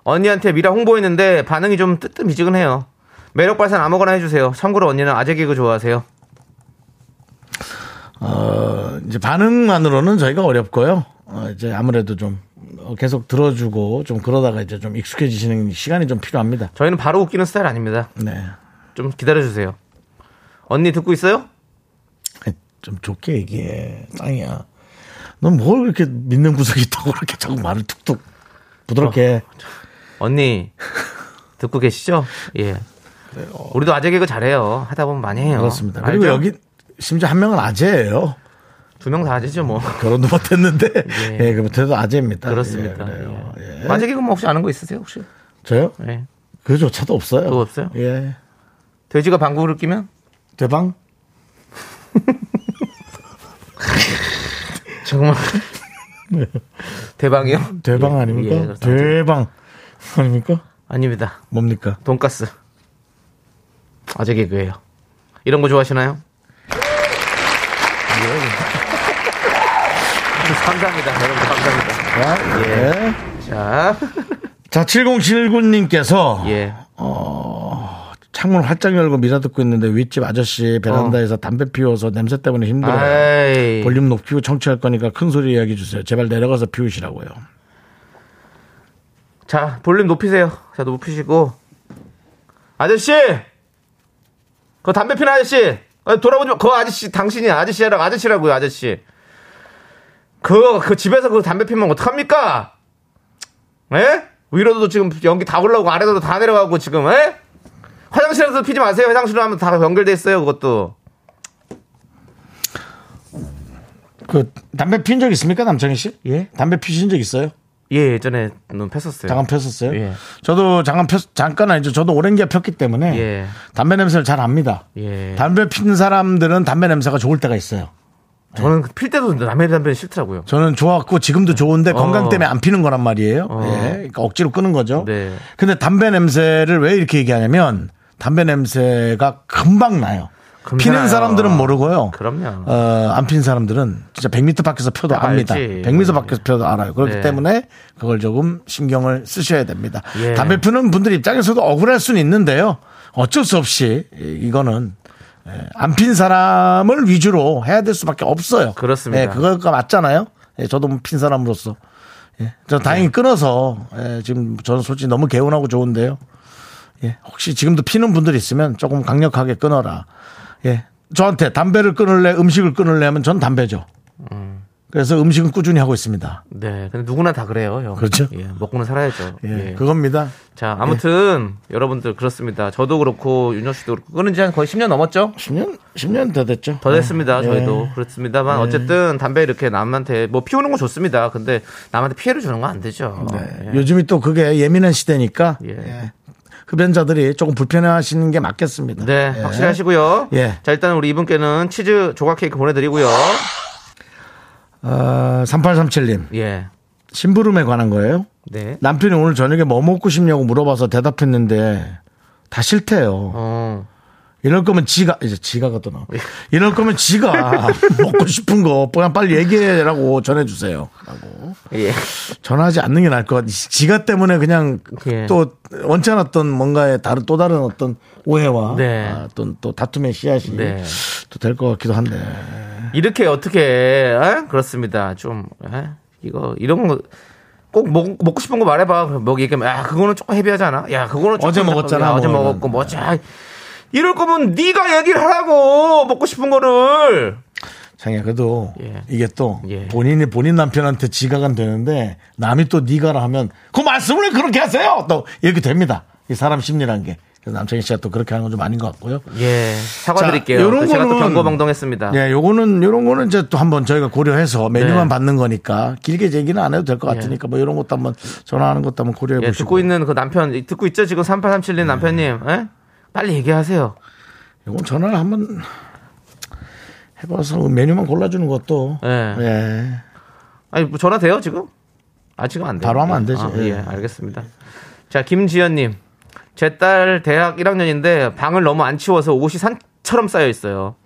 Speaker 2: 언니한테 미라 홍보했는데 반응이 좀 뜨뜻미지근해요. 매력 발산 아무거나 해주세요. 참고로 언니는 아재 개그 좋아하세요.
Speaker 1: 어, 이제 반응만으로는 저희가 어렵고요. 어, 이제 아무래도 좀 어, 계속 들어주고 좀 그러다가 이제 좀 익숙해지시는 시간이 좀 필요합니다.
Speaker 2: 저희는 바로 웃기는 스타일 아닙니다.
Speaker 1: 네.
Speaker 2: 좀 기다려주세요. 언니 듣고 있어요?
Speaker 1: 좀 좋게 얘기해. 짱이야. 넌 뭘 그렇게 믿는 구석이 있다고 그렇게 자꾸 말을 툭툭 부드럽게 해.
Speaker 2: 언니 듣고 계시죠? 예. 우리도 아재 개그 잘해요. 하다 보면 많이 해요.
Speaker 1: 그렇습니다. 그리고? 여기 심지어 한 명은 아재예요.
Speaker 2: 두 명 다 아재죠 뭐.
Speaker 1: 결혼도 못했는데
Speaker 2: 예.
Speaker 1: 예, 그렇다도 아재입니다.
Speaker 2: 그렇습니다.
Speaker 1: 예.
Speaker 2: 예.
Speaker 1: 예.
Speaker 2: 아재 개그 뭐 혹시 아는 거 있으세요 혹시?
Speaker 1: 저요?
Speaker 2: 예.
Speaker 1: 그조차도 없어요.
Speaker 2: 그거 없어요?
Speaker 1: 예.
Speaker 2: 돼지가 방구를 끼면
Speaker 1: 대방?
Speaker 2: 정말 대방이요?
Speaker 1: 대방
Speaker 2: 예,
Speaker 1: 아닙니까?
Speaker 2: 예.
Speaker 1: 대방 아닙니까?
Speaker 2: 아닙니다.
Speaker 1: 뭡니까?
Speaker 2: 돈가스. 아재 개그예요. 이런 거 좋아하시나요? 감사합니다. 여러분 감사합니다.
Speaker 1: 예.
Speaker 2: 자,
Speaker 1: 자, 7079님께서
Speaker 2: 예.
Speaker 1: 창문 활짝 열고 미라 듣고 있는데 윗집 아저씨 베란다에서 담배 피워서 냄새 때문에 힘들어요.
Speaker 2: 아이.
Speaker 1: 볼륨 높이고 청취할 거니까 큰 소리 이야기 주세요. 제발 내려가서 피우시라고요.
Speaker 2: 자, 볼륨 높이세요. 자, 높이시고. 아저씨! 그 담배 피는 아저씨! 아, 돌아보지 마. 그 아저씨, 당신이 아저씨라고, 아저씨라고요, 아저씨. 그, 그 집에서 그 담배 피면 어떡합니까? 에? 위로도 지금 연기 다 올라오고 아래로도 다 내려가고 지금, 에? 화장실에서 피지 마세요. 화장실로 하면 다 연결돼 있어요, 그것도.
Speaker 1: 그 담배 핀적 있습니까, 남창희 씨?
Speaker 2: 예?
Speaker 1: 담배 피신 적 있어요?
Speaker 2: 예, 예전에는 폈었어요.
Speaker 1: 잠깐 폈었어요?
Speaker 2: 예.
Speaker 1: 저도 잠깐 폈, 잠깐 아니죠. 저도 오랜 기간 폈기 때문에
Speaker 2: 예.
Speaker 1: 담배 냄새를 잘 압니다.
Speaker 2: 예.
Speaker 1: 담배 피는 사람들은 담배 냄새가 좋을 때가 있어요.
Speaker 2: 저는 필 때도 남의 담배 싫더라고요.
Speaker 1: 저는 좋았고 지금도 좋은데 건강
Speaker 2: 어.
Speaker 1: 때문에 안 피는 거란 말이에요.
Speaker 2: 어.
Speaker 1: 예. 그러니까 억지로 끄는 거죠.
Speaker 2: 네.
Speaker 1: 근데 담배 냄새를 왜 이렇게 얘기하냐면 담배 냄새가 금방 나요.
Speaker 2: 금방
Speaker 1: 피는
Speaker 2: 나요.
Speaker 1: 사람들은 모르고요.
Speaker 2: 그럼요.
Speaker 1: 어, 안 피는 사람들은 진짜 100m 밖에서 펴도
Speaker 2: 다
Speaker 1: 압니다.
Speaker 2: 알지.
Speaker 1: 100m 밖에서 펴도 알아요. 그렇기
Speaker 2: 네.
Speaker 1: 때문에 그걸 조금 신경을 쓰셔야 됩니다.
Speaker 2: 예.
Speaker 1: 담배 피는 분들 입장에서도 억울할 수는 있는데요. 어쩔 수 없이 이거는 안 핀 사람을 위주로 해야 될 수밖에 없어요.
Speaker 2: 그렇습니다.
Speaker 1: 예, 그거가 맞잖아요. 예, 저도 핀 사람으로서. 예, 저 다행히
Speaker 2: 네.
Speaker 1: 끊어서 예, 지금 저는 솔직히 너무 개운하고 좋은데요. 예, 혹시 지금도 피는 분들 있으면 조금 강력하게 끊어라. 예, 저한테 담배를 끊을래, 음식을 끊을래 하면 전 담배죠. 그래서 음식은 꾸준히 하고 있습니다.
Speaker 2: 네, 근데 누구나 다 그래요, 형.
Speaker 1: 그렇죠.
Speaker 2: 예, 먹고는 살아야죠.
Speaker 1: 예,
Speaker 2: 예.
Speaker 1: 그겁니다.
Speaker 2: 자, 아무튼 여러분들 그렇습니다. 저도 그렇고 윤정 씨도 그렇고 끊은 지 한 거의 10년 넘었죠?
Speaker 1: 10년, 10년 더 됐죠.
Speaker 2: 더 됐습니다.
Speaker 1: 예.
Speaker 2: 저희도 그렇습니다만 어쨌든 담배 이렇게 남한테 뭐 피우는 건 좋습니다. 근데 남한테 피해를 주는 건 안 되죠.
Speaker 1: 네.
Speaker 2: 예.
Speaker 1: 요즘이 또 그게 예민한 시대니까
Speaker 2: 예.
Speaker 1: 예. 흡연자들이 조금 불편해하시는 게 맞겠습니다.
Speaker 2: 네,
Speaker 1: 예.
Speaker 2: 확실히 하시고요.
Speaker 1: 예.
Speaker 2: 자, 일단 우리 이분께는 치즈 조각 케이크 보내드리고요.
Speaker 1: 어, 3837님
Speaker 2: 예.
Speaker 1: 심부름에 관한 거예요.
Speaker 2: 네.
Speaker 1: 남편이 오늘 저녁에 뭐 먹고 싶냐고 물어봐서 대답했는데 다 싫대요.
Speaker 2: 어.
Speaker 1: 이럴 거면 지가 이제 지가가 또 나와. 이럴 거면 지가 먹고 싶은 거 그냥 빨리 얘기해라고 전해주세요. 라고
Speaker 2: 예.
Speaker 1: 전화하지 않는 게 나을 것 같아. 지가 때문에 그냥
Speaker 2: 예.
Speaker 1: 또 원치 않았던 뭔가의 다른 또 다른 어떤 오해와
Speaker 2: 네.
Speaker 1: 아, 또, 또 다툼의 씨앗이
Speaker 2: 네.
Speaker 1: 또될 것 같기도 한데.
Speaker 2: 이렇게 어떻게 에? 그렇습니다. 좀 에? 이거 이런 거 꼭 먹고 싶은 거 말해봐. 뭐 얘기하면 야 그거는 조금 헤비하잖아. 야 그거는
Speaker 1: 어제 먹었잖아,
Speaker 2: 야, 어제
Speaker 1: 뭐
Speaker 2: 먹었고. 뭐 자. 이럴 거면 네가 얘기를 하라고 먹고 싶은 거를.
Speaker 1: 장이야 그래도
Speaker 2: 예.
Speaker 1: 이게 또
Speaker 2: 예.
Speaker 1: 본인이 본인 남편한테 지가간 되는데 남이 또 니가라 하면 그 말씀을 왜 그렇게 하세요 또 이렇게 됩니다 이 사람 심리란 게 그래서 남창희 씨가 또 그렇게 하는 건 좀 아닌 것 같고요.
Speaker 2: 예, 사과드릴게요.
Speaker 1: 자, 요런
Speaker 2: 또 제가 또
Speaker 1: 거는-
Speaker 2: 경고방동했습니다.
Speaker 1: 예, 요거는 요런 거는 이제 또 한번 저희가 고려해서 메뉴만
Speaker 2: 네.
Speaker 1: 받는 거니까 길게 얘기는 안 해도 될 것 같으니까 뭐 이런 것도 한번 전화하는 것도 한번 고려해
Speaker 2: 예,
Speaker 1: 보시고.
Speaker 2: 듣고 있는 그 남편 듣고 있죠 지금 3837님 남편님 예? 빨리 얘기하세요.
Speaker 1: 요건 전화를 한번 해봐서 메뉴만 골라주는 것도
Speaker 2: 예.
Speaker 1: 예.
Speaker 2: 아니 뭐 전화 돼요 지금? 아 지금 안 돼요.
Speaker 1: 바로 하면 안 되죠.
Speaker 2: 아, 예,
Speaker 1: 예.
Speaker 2: 알겠습니다. 자 김지연님 제 딸 대학 1학년인데 방을 너무 안 치워서 옷이 산처럼 쌓여 있어요.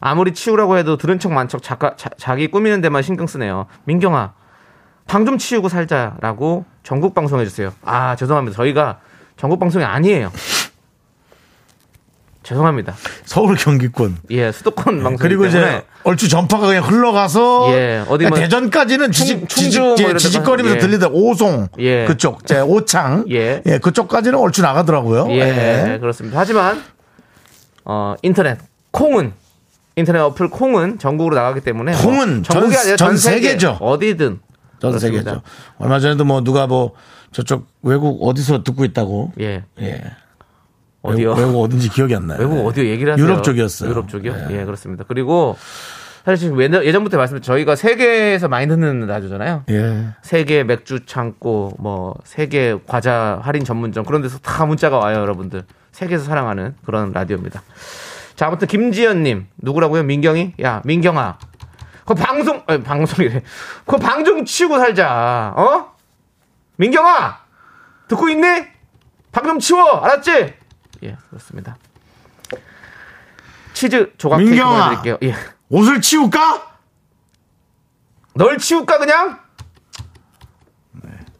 Speaker 2: 아무리 치우라고 해도 들은 척 만척 자, 자기 꾸미는 데만 신경 쓰네요. 민경아 방 좀 치우고 살자라고 전국 방송해 주세요. 아 죄송합니다. 저희가 전국 방송이 아니에요. 죄송합니다.
Speaker 1: 서울 경기권.
Speaker 2: 예 수도권 방송
Speaker 1: 그리고 이제 얼추 전파가 그냥 흘러가서
Speaker 2: 예, 어디 뭐
Speaker 1: 대전까지는
Speaker 2: 충-
Speaker 1: 지직,
Speaker 2: 충주
Speaker 1: 지직,
Speaker 2: 뭐
Speaker 1: 예, 지직거리면서
Speaker 2: 예.
Speaker 1: 들리다 오송
Speaker 2: 예.
Speaker 1: 그쪽 제 오창
Speaker 2: 예.
Speaker 1: 예. 그쪽까지는 얼추 나가더라고요.
Speaker 2: 예,
Speaker 1: 예.
Speaker 2: 그렇습니다. 하지만 어 인터넷 콩은 인터넷 어플 콩은 전국으로 나가기 때문에 뭐
Speaker 1: 콩은
Speaker 2: 전국이
Speaker 1: 전-
Speaker 2: 아니라 전전 세계
Speaker 1: 세계죠.
Speaker 2: 어디든
Speaker 1: 전
Speaker 2: 그렇습니다.
Speaker 1: 세계죠. 얼마 전에도 뭐 누가 뭐 저쪽 외국 어디서 듣고 있다고.
Speaker 2: 예.
Speaker 1: 예.
Speaker 2: 어디요?
Speaker 1: 외국, 어딘지 기억이 안 나요.
Speaker 2: 외국 어디요? 얘기를 하세요.
Speaker 1: 유럽 쪽이었어요.
Speaker 2: 유럽 쪽이요?
Speaker 1: 예.
Speaker 2: 예, 그렇습니다. 그리고 사실 지금 예전- 예전부터 말씀드린 저희가 세계에서 많이 듣는 라디오잖아요.
Speaker 1: 예.
Speaker 2: 세계 맥주 창고, 뭐 세계 과자 할인 전문점 그런 데서 다 문자가 와요, 여러분들. 세계에서 사랑하는 그런 라디오입니다. 자, 아무튼 김지연님 누구라고요? 민경이? 야, 민경아. 그 방송, 아니, 방송이래. 그 방 좀 치우고 살자. 어? 민경아, 듣고 있니? 방 좀 치워, 알았지? 예, 그렇습니다. 치즈 조각
Speaker 1: 민경아.
Speaker 2: 보내드릴게요. 예.
Speaker 1: 옷을 치울까?
Speaker 2: 널 치울까 그냥?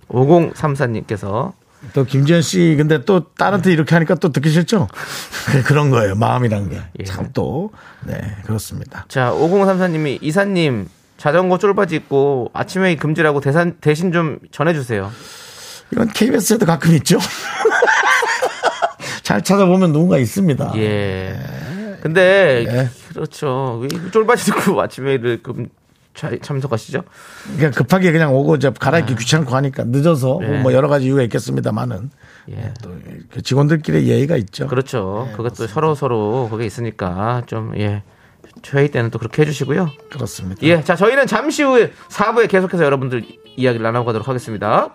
Speaker 2: 5034님께서
Speaker 1: 또 김지현 씨 근데 또 딸한테 이렇게 하니까 또 듣기 싫죠? 그런 거예요. 마음이란 게.
Speaker 2: 예.
Speaker 1: 참 또. 네, 그렇습니다.
Speaker 2: 자 5034님이 이사님 자전거 쫄바지 입고 아침 회의 금지라고 대산, 대신 좀 전해 주세요.
Speaker 1: 이건 KBS에도 가끔 있죠? 잘 찾아보면 누군가 있습니다.
Speaker 2: 예. 근데
Speaker 1: 예.
Speaker 2: 그렇죠. 왜 쫄바지 입고 아침 회의를 금 자- 참석하시죠?
Speaker 1: 그러니까 급하게 그냥 오고 이제 갈아입기 귀찮고 하니까 늦어서
Speaker 2: 네.
Speaker 1: 뭐 여러 가지 이유가 있겠습니다만은
Speaker 2: 예.
Speaker 1: 또그 직원들끼리 예의가 있죠.
Speaker 2: 그렇죠. 그것도 서로 서로 그게 있으니까 좀 예. 회의 때는 또 그렇게 해주시고요.
Speaker 1: 그렇습니다.
Speaker 2: 예. 자 저희는 잠시 후에 4부에 계속해서 여러분들 이야기를 나눠가도록 하겠습니다.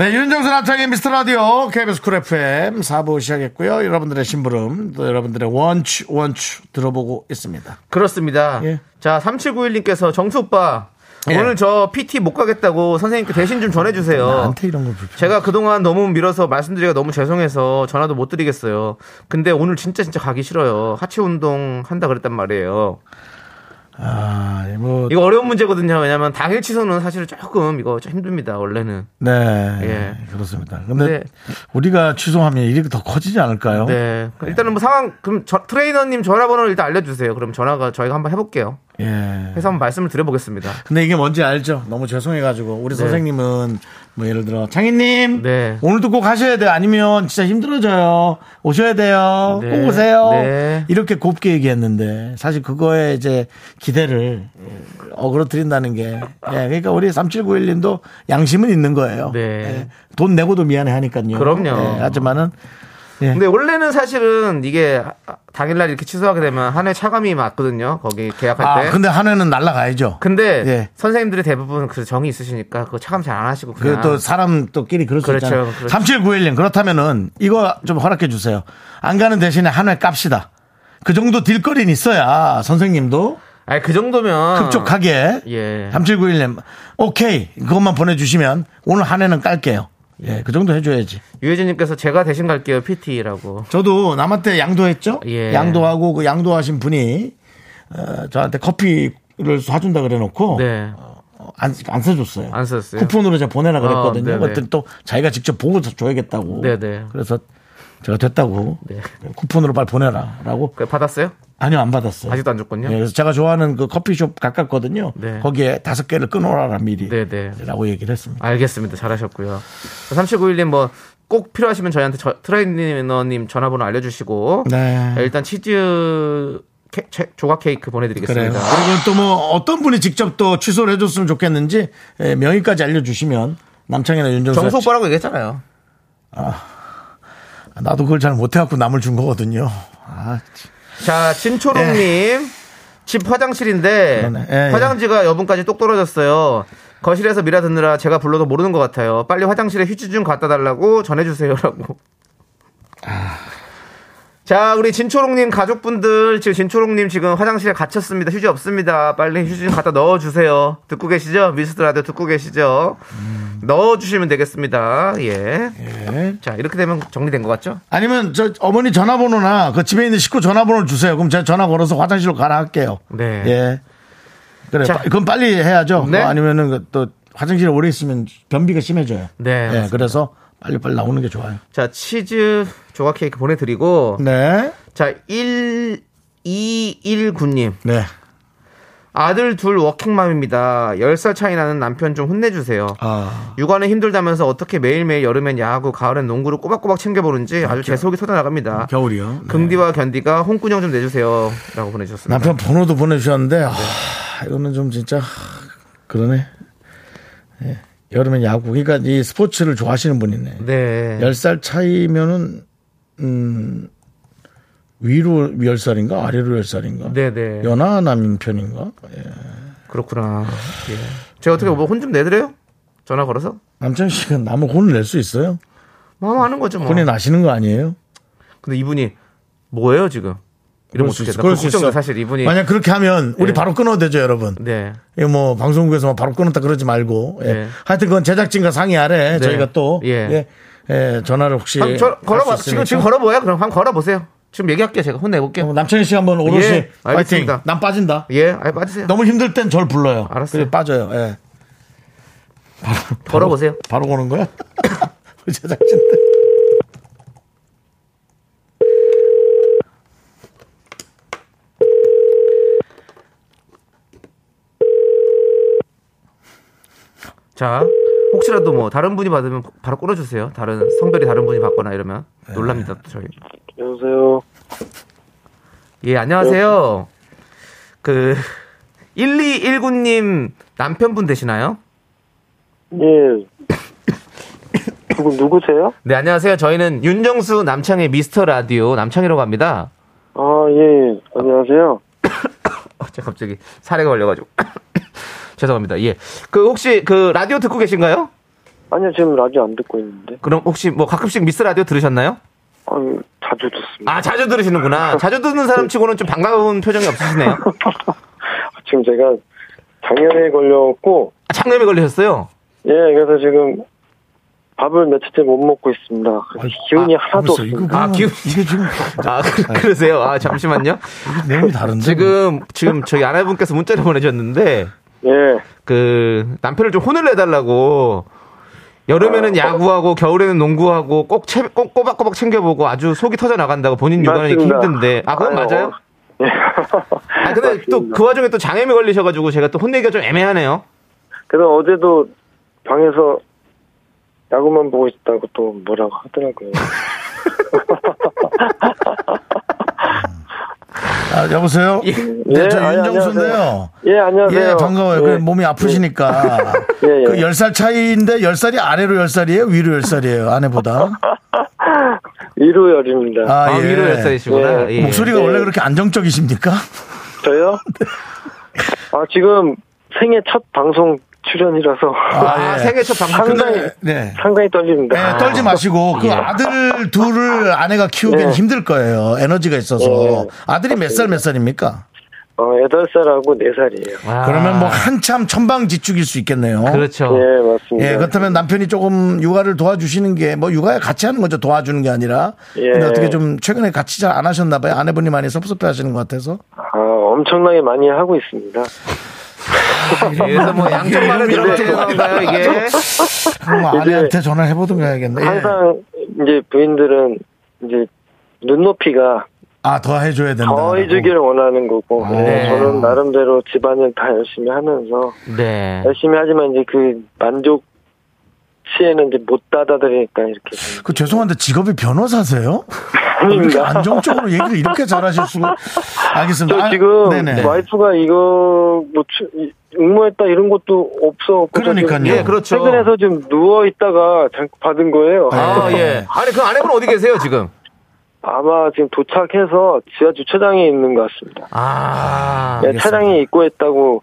Speaker 1: 네 윤정수 남창희 미스터 라디오 KBS 쿨 FM 4부 시작했고요 여러분들의 심부름 또 여러분들의 원추 원추 들어보고 있습니다
Speaker 2: 그렇습니다.
Speaker 1: 예.
Speaker 2: 자, 3791님께서 정수 오빠
Speaker 1: 예.
Speaker 2: 오늘 저 PT 못 가겠다고 선생님께 대신 좀 전해주세요.
Speaker 1: 나한테 이런 걸 불편
Speaker 2: 제가 그동안 너무 밀어서 말씀드리기가 너무 죄송해서 전화도 못 드리겠어요. 근데 오늘 진짜 진짜 가기 싫어요. 하체 운동 한다 그랬단 말이에요.
Speaker 1: 아 뭐
Speaker 2: 이거 어려운 문제거든요. 왜냐면 당일 취소는 사실 조금 이거 좀 힘듭니다. 원래는.
Speaker 1: 네
Speaker 2: 예.
Speaker 1: 그렇습니다 근데
Speaker 2: 근데-
Speaker 1: 우리가 취소하면 일이 더 커지지 않을까요?
Speaker 2: 네. 일단은 뭐 상황 그럼 저, 트레이너님 전화번호를 일단 알려주세요. 그럼 전화가 저희가 한번 해볼게요.
Speaker 1: 예.
Speaker 2: 해서 한번 말씀을 드려보겠습니다.
Speaker 1: 근데 이게 뭔지 알죠? 너무 죄송해가지고 우리
Speaker 2: 네.
Speaker 1: 선생님은 뭐 예를 들어 창희님
Speaker 2: 네.
Speaker 1: 오늘도 꼭 하셔야 돼요. 아니면 진짜 힘들어져요. 오셔야 돼요.
Speaker 2: 네.
Speaker 1: 꼭 오세요.
Speaker 2: 네.
Speaker 1: 이렇게 곱게 얘기했는데 사실 그거에 이제 기대를 어그러뜨린다는 게 예, 그러니까 우리 3791님도 양심은 있는 거예요.
Speaker 2: 네.
Speaker 1: 예, 돈 내고도 미안해 하니까요.
Speaker 2: 그럼요.
Speaker 1: 예, 하지만은 예.
Speaker 2: 근데 원래는 사실은 이게 당일날 이렇게 취소하게 되면 한 해 차감이 맞거든요. 거기 계약할
Speaker 1: 아
Speaker 2: 때.
Speaker 1: 근데 한 해는 날라가야죠.
Speaker 2: 근데
Speaker 1: 예.
Speaker 2: 선생님들이 대부분 그 정이 있으시니까 그거 차감 잘 안 하시고
Speaker 1: 그
Speaker 2: 그냥
Speaker 1: 또 사람 또끼리 그럴 수
Speaker 2: 그렇죠,
Speaker 1: 있잖아요.
Speaker 2: 그렇죠.
Speaker 1: 3791님 그렇다면은 이거 좀 허락해 주세요. 안 가는 대신에 한회 깝시다. 그 정도 딜거리는 있어야 선생님도
Speaker 2: 아니 그 정도면
Speaker 1: 흡족하게
Speaker 2: 예.
Speaker 1: 3791님 오케이 그것만 보내주시면 오늘 한 해는 깔게요. 예, 그 정도 해줘야지.
Speaker 2: 유혜진님께서 제가 대신 갈게요 PT라고.
Speaker 1: 저도 남한테 양도했죠.
Speaker 2: 예.
Speaker 1: 양도하고 그 양도하신 분이 어, 저한테 커피를 사준다 그래놓고
Speaker 2: 네.
Speaker 1: 어, 안, 안 써줬어요.
Speaker 2: 안 썼어요?
Speaker 1: 쿠폰으로 제가 보내라 그랬거든요.
Speaker 2: 어, 네네.
Speaker 1: 그때 또 자기가 직접 보고 줘야겠다고.
Speaker 2: 네네.
Speaker 1: 그래서 제가 됐다고
Speaker 2: 네.
Speaker 1: 쿠폰으로 빨리 보내라라고.
Speaker 2: 그 받았어요?
Speaker 1: 아니요 안 받았어요.
Speaker 2: 아직도 안 줬군요.
Speaker 1: 네, 그래서 제가 좋아하는 그 커피숍 가깝거든요.
Speaker 2: 네.
Speaker 1: 거기에 다섯 개를 끊어라 미리.
Speaker 2: 네네.
Speaker 1: 라고 얘기를 했습니다.
Speaker 2: 알겠습니다. 잘하셨고요. 3791님 뭐 꼭 필요하시면 저희한테 저, 트레이너님 전화번호 알려주시고
Speaker 1: 네.
Speaker 2: 일단 치즈 케- 채- 조각 케이크
Speaker 1: 그래요.
Speaker 2: 보내드리겠습니다.
Speaker 1: 그리고 또 뭐 어떤 분이 직접 또 취소를 해줬으면 좋겠는지 예, 명의까지 알려주시면 남창이나 윤정수
Speaker 2: 정수 오빠라고 얘기했잖아요.
Speaker 1: 나도 그걸 잘 못해갖고 남을 준 거거든요. 아,
Speaker 2: 자, 진초롱님. 집 화장실인데
Speaker 1: 예.
Speaker 2: 화장지가 여분까지 똑 떨어졌어요. 거실에서 미라 듣느라 제가 불러도 모르는 것 같아요. 빨리 화장실에 휴지 좀 갖다 달라고 전해주세요라고.
Speaker 1: 아.
Speaker 2: 자, 우리 진초롱님 가족분들 지금 진초롱님 지금 화장실에 갇혔습니다. 휴지 없습니다. 빨리 휴지 좀 갖다 넣어주세요. 듣고 계시죠? 미스터 라디오 듣고 계시죠?
Speaker 1: 음.
Speaker 2: 넣어주시면 되겠습니다. 예.
Speaker 1: 예.
Speaker 2: 자, 이렇게 되면 정리된 것 같죠?
Speaker 1: 아니면 저 어머니 전화번호나 그 집에 있는 식구 전화번호를 주세요. 그럼 제가 전화 걸어서 화장실로 가라 할게요.
Speaker 2: 네.
Speaker 1: 예. 그래.
Speaker 2: 자.
Speaker 1: 빠- 그건 빨리 해야죠.
Speaker 2: 네.
Speaker 1: 뭐 아니면은 그또 화장실에 오래 있으면 변비가 심해져요.
Speaker 2: 네,
Speaker 1: 예. 그래서 빨리빨리 나오는 게 좋아요.
Speaker 2: 자, 치즈 조각 케이크 보내드리고
Speaker 1: 네.
Speaker 2: 자, 1219님.
Speaker 1: 네.
Speaker 2: 아들 둘 워킹맘입니다. 10살 차이 나는 남편 좀 혼내주세요.
Speaker 1: 아.
Speaker 2: 육아는 힘들다면서 어떻게 매일매일 여름엔 야구, 가을엔 농구를 꼬박꼬박 챙겨보는지 아주 제 속이 터져나갑니다.
Speaker 1: 겨울이요. 네.
Speaker 2: 긍디와 견디가 홍군형 좀 내주세요. 라고 보내주셨습니다.
Speaker 1: 남편 번호도 보내주셨는데, 아, 이거는 좀 진짜, 그러네. 예. 여름엔 야구. 그러니까 이 스포츠를 좋아하시는 분이네.
Speaker 2: 네.
Speaker 1: 10살 차이면은, 음, 위로 10살인가? 아래로 10살인가?
Speaker 2: 네네.
Speaker 1: 연하 남인 편인가? 예.
Speaker 2: 그렇구나. 예. 제가 어떻게 뭐 혼 좀 내드려요? 전화 걸어서?
Speaker 1: 남창 씨가 남을 혼을 낼 수 있어요?
Speaker 2: 마음 하는 거죠, 뭐.
Speaker 1: 혼이 나시는 거 아니에요?
Speaker 2: 근데 이분이 뭐예요, 지금?
Speaker 1: 그럴 수
Speaker 2: 걱정돼,
Speaker 1: 있어.
Speaker 2: 사실 이분이.
Speaker 1: 만약 그렇게 하면 우리
Speaker 2: 예.
Speaker 1: 바로 끊어도 되죠, 여러분.
Speaker 2: 네.
Speaker 1: 이거 뭐 방송국에서 바로 끊었다 그러지 말고. 예.
Speaker 2: 네.
Speaker 1: 하여튼 그건 제작진과 상의 아래
Speaker 2: 네.
Speaker 1: 저희가 또
Speaker 2: 예.
Speaker 1: 예. 예, 전화를 혹시
Speaker 2: 걸어봐. 지금. 지금 걸어보요 그럼 한번 걸어보세요. 지금 얘기할게요. 제가 혼내볼게요.
Speaker 1: 그럼 남창희 씨 한번 오롯이
Speaker 2: 예,
Speaker 1: 파이팅. 난 빠진다.
Speaker 2: 예, 아니, 빠지세요.
Speaker 1: 너무 힘들 땐 절 불러요.
Speaker 2: 알았어요.
Speaker 1: 그래, 빠져요. 예.
Speaker 2: 걸어보세요.
Speaker 1: 바로 오는 거야? 제작진들.
Speaker 2: 자, 혹시라도 뭐 다른 분이 받으면 바로 끊어주세요. 다른 성별이 다른 분이 받거나 이러면 놀랍니다. 또 저희.
Speaker 5: 여보세요.
Speaker 2: 예, 안녕하세요. 그 1219님 남편분 되시나요?
Speaker 5: 예. 누구 누구세요?
Speaker 2: 네, 안녕하세요. 저희는 윤정수 남창의 미스터 라디오 남창이라고 합니다.
Speaker 5: 아 예. 안녕하세요.
Speaker 2: 어, 갑자기 사례가 걸려가지고 죄송합니다. 예, 그 혹시 그 라디오 듣고 계신가요?
Speaker 5: 아니요 지금 라디오 안 듣고 있는데.
Speaker 2: 그럼 혹시 뭐 가끔씩 미스 라디오 들으셨나요?
Speaker 5: 아유 자주 듣습니다.
Speaker 2: 아, 자주 들으시는구나. 자주 듣는 사람 치고는 좀 반가운 표정이 없으시네요.
Speaker 5: 지금 제가 장염에 걸려갖고
Speaker 2: 아, 장염에 걸리셨어요?
Speaker 5: 예 그래서 지금 밥을 며칠째 못 먹고 있습니다. 기운이 하나도
Speaker 1: 벌써 이거
Speaker 5: 없습니다.
Speaker 2: 아, 기운-
Speaker 1: 이게 지금
Speaker 2: 아, 그, 그러세요? 아, 잠시만요.
Speaker 1: 내용이 다른데.
Speaker 2: 지금, 지금 저희 아내분께서 문자를 보내셨는데,
Speaker 5: 예.
Speaker 2: 그, 남편을 좀 혼을 내달라고, 여름에는 야구하고, 겨울에는 농구하고, 꼭, 채, 꼭 꼬박꼬박 챙겨보고 아주 속이 터져 나간다고 본인
Speaker 5: 맞습니다.
Speaker 2: 힘든데. 아, 그건
Speaker 5: 아유,
Speaker 2: 맞아요?
Speaker 5: 예.
Speaker 2: 아, 근데 또. 그 와중에 또 장염이 걸리셔가지고 제가 또 혼내기가 좀 애매하네요.
Speaker 5: 그래서 어제도 방에서 야구만 보고 있다고 또 뭐라고 하더라고요.
Speaker 1: 아, 여보세요? 네,
Speaker 5: 예,
Speaker 1: 저
Speaker 5: 아니,
Speaker 1: 윤정수인데요.
Speaker 5: 예, 안녕하세요.
Speaker 1: 예, 반가워요.
Speaker 5: 예.
Speaker 1: 그 몸이 아프시니까.
Speaker 5: 예, 예.
Speaker 1: 그 10살 차이인데 10살이 아래로 10살이에요? 위로 10살이에요? 아내보다?
Speaker 5: 일요일입니다.
Speaker 1: 아,
Speaker 2: 아,
Speaker 1: 예.
Speaker 2: 위로 열살이시구나. 예.
Speaker 1: 목소리가
Speaker 5: 예.
Speaker 1: 원래 그렇게 안정적이십니까?
Speaker 5: 저요? 아, 지금 생애 첫 방송 출연이라서
Speaker 2: 아,
Speaker 1: 예.
Speaker 2: 생애 첫 방송.
Speaker 5: 상당히,
Speaker 1: 네.
Speaker 5: 상당히 떨립니다.
Speaker 1: 네, 떨지 마시고 그 아들 둘을 아내가 키우기는
Speaker 5: 예.
Speaker 1: 힘들 거예요. 에너지가 있어서.
Speaker 5: 예.
Speaker 1: 아들이 몇살몇 살입니까?
Speaker 5: 어, 8살하고 4살이에요.
Speaker 2: 아,
Speaker 1: 그러면 뭐 한참 천방지축일 수 있겠네요.
Speaker 2: 그렇죠.
Speaker 5: 예, 맞습니다.
Speaker 1: 예, 그렇다면 남편이 조금 육아를 도와주시는 게 뭐 육아에 같이 하는 거죠. 도와주는 게 아니라.
Speaker 5: 예.
Speaker 1: 근데 어떻게 좀 최근에 같이 잘 안 하셨나 봐요. 아내분이 많이 섭섭해 하시는 것 같아서.
Speaker 5: 아, 엄청나게 많이 하고 있습니다.
Speaker 2: 그래서 뭐 양쪽 말을 되는 건가요, 이게?
Speaker 1: 그럼 아내한테 전화를 해보든가 해야겠네. 예.
Speaker 5: 항상 이제 부인들은 이제 눈높이가
Speaker 1: 아, 더 해줘야 된다.
Speaker 5: 더 해주기를 원하는 거고
Speaker 1: 아.
Speaker 2: 네.
Speaker 5: 저는 나름대로 집안일 다 열심히 하면서
Speaker 2: 네.
Speaker 5: 열심히 하지만 이제 그 만족 치에는 이제 못 받아들이니까 이렇게
Speaker 1: 좀그 죄송한데 직업이 변호사세요? 이렇게
Speaker 5: 아닙니다.
Speaker 1: 안정적으로 얘기를 이렇게 잘하실 수가. 알겠습니다.
Speaker 5: 저
Speaker 1: 아,
Speaker 5: 지금
Speaker 1: 네네.
Speaker 5: 와이프가 이거 뭐 응모했다 이런 것도 없어.
Speaker 1: 그러니까요.
Speaker 2: 예, 그렇죠.
Speaker 5: 최근에서 좀 누워 있다가 받은 거예요.
Speaker 2: 아, 예. 아니, 그 아내분 어디 계세요, 지금?
Speaker 5: 아마 지금 도착해서 지하 주차장에 있는 것 같습니다.
Speaker 2: 아.
Speaker 5: 네, 차량에 입고했다고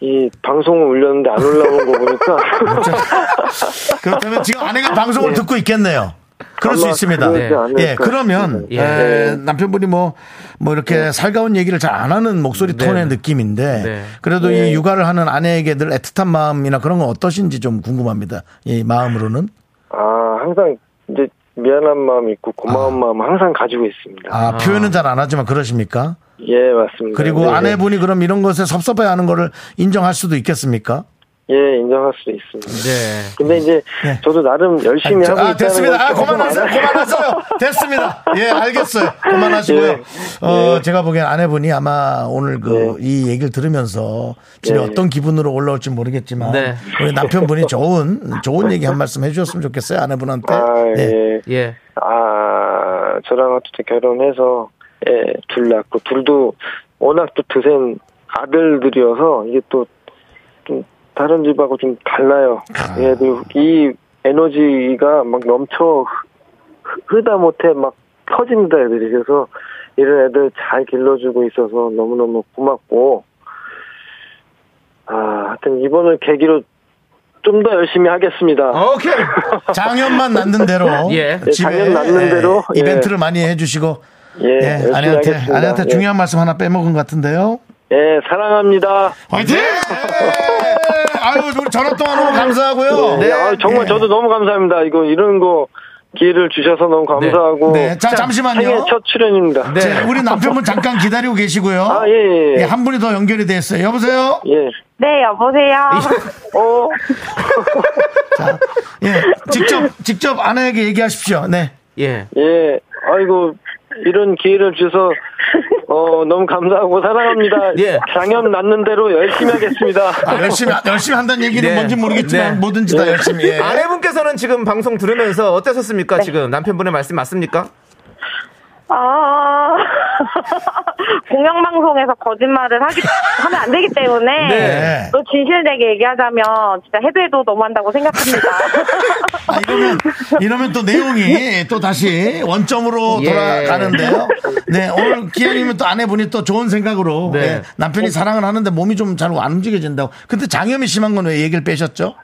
Speaker 5: 이 방송을 올렸는데 안 올라온 거 보니까
Speaker 1: 그렇다면 지금 아내가 방송을 듣고 있겠네요. 그럴 수 있습니다.
Speaker 2: 네.
Speaker 5: 않을까
Speaker 1: 예, 그러면
Speaker 2: 예.
Speaker 1: 에, 남편분이 뭐, 뭐 이렇게 살가운 얘기를 잘 안 하는 목소리
Speaker 2: 네.
Speaker 1: 톤의 느낌인데
Speaker 2: 네.
Speaker 1: 그래도 이 육아를 하는 아내에게 늘 애틋한 마음이나 그런 건 어떠신지 좀 궁금합니다. 이 마음으로는.
Speaker 5: 아 항상 이제 미안한 마음 있고 고마운 마음 항상 가지고 있습니다.
Speaker 1: 아, 표현은 잘 안 하지만 그러십니까?
Speaker 5: 예 맞습니다.
Speaker 1: 그리고
Speaker 5: 네,
Speaker 1: 아내분이 그럼 이런 것에 섭섭해하는 거를 인정할 수도 있겠습니까?
Speaker 5: 예 인정할 수 있습니다.
Speaker 2: 네.
Speaker 5: 근데 이제
Speaker 1: 네.
Speaker 5: 저도 나름 열심히
Speaker 1: 아,
Speaker 5: 하고 있다는
Speaker 1: 됐습니다. 아, 그만하세요. 그만하세요. 됐습니다. 예, 알겠어요. 그만하시고요.
Speaker 5: 예.
Speaker 1: 어,
Speaker 5: 예.
Speaker 1: 제가 보기엔 아내분이 아마 오늘 그,
Speaker 5: 예.
Speaker 1: 이 얘기를 들으면서 집에
Speaker 5: 예.
Speaker 1: 어떤 기분으로 올라올지 모르겠지만
Speaker 2: 네.
Speaker 1: 우리 남편분이 좋은, 좋은 얘기 한 말씀 해 주셨으면 좋겠어요. 아내분한테.
Speaker 5: 아
Speaker 1: 예.
Speaker 5: 예.
Speaker 2: 예.
Speaker 5: 아 저랑 어쨌든 결혼해서 예, 둘 낳고 둘도 워낙 또 드센 아들들이어서 이게 또좀 다른 집하고 좀 달라요. 얘들 이 에너지가 막 넘쳐 흐- 흐다 못해 막 터집니다 애들이 그래서 이런 애들 잘 길러주고 있어서 너무너무 고맙고 아 하여튼 이번을 계기로 좀 더 열심히 하겠습니다.
Speaker 2: 오케이.
Speaker 1: 장현만 낳는 대로.
Speaker 2: 예.
Speaker 5: 예, 장현 낳는 대로,
Speaker 1: 예,
Speaker 5: 예.
Speaker 1: 이벤트를 많이 해주시고.
Speaker 5: 예,
Speaker 1: 예, 아내한테,
Speaker 5: 하겠습니다.
Speaker 1: 아내한테
Speaker 5: 예.
Speaker 1: 중요한 말씀 하나 빼먹은 것 같은데요.
Speaker 5: 예, 사랑합니다.
Speaker 1: 화이팅! 아유, 우리 전화 통화 너무 감사하고요.
Speaker 5: 네, 아, 정말
Speaker 1: 예.
Speaker 5: 저도 너무 감사합니다. 이거 이런 거 기회를 주셔서 너무 감사하고.
Speaker 1: 네, 자, 잠시만요.
Speaker 5: 생애 첫 출연입니다.
Speaker 2: 네.
Speaker 1: 자, 우리 남편분 잠깐 기다리고 계시고요.
Speaker 5: 아, 예, 예.
Speaker 1: 예, 한 분이 더 연결이 됐어요. 여보세요?
Speaker 5: 예.
Speaker 3: 네, 여보세요.
Speaker 5: 어,
Speaker 1: 자, 예, 직접, 직접 아내에게 얘기하십시오. 네.
Speaker 2: 예.
Speaker 5: 예. 아이고, 이런 기회를 주셔서, 어, 너무 감사하고 사랑합니다.
Speaker 2: 예.
Speaker 5: 장염 낳는 대로 열심히 하겠습니다.
Speaker 1: 아, 열심히, 열심히 한다는 얘기는
Speaker 2: 네.
Speaker 1: 뭔지 모르겠지만
Speaker 2: 네.
Speaker 1: 뭐든지 다 열심히. 예.
Speaker 2: 아내분께서는 지금 방송 들으면서 어떠셨습니까? 지금 남편분의 말씀 맞습니까?
Speaker 3: 아, 공영방송에서 거짓말을 하기, 하면 안 되기 때문에.
Speaker 1: 네.
Speaker 3: 또 진실되게 얘기하자면, 진짜 해도 해도 너무한다고 생각합니다.
Speaker 1: 아, 이러면, 이러면 또 내용이 또 다시 원점으로
Speaker 2: 예.
Speaker 1: 돌아가는데요. 네, 오늘 기아님은 또 아내분이 또 좋은 생각으로
Speaker 2: 네.
Speaker 1: 예, 남편이 사랑을 하는데 몸이 좀 잘 안 움직여진다고. 근데 장염이 심한 건 왜 얘기를 빼셨죠?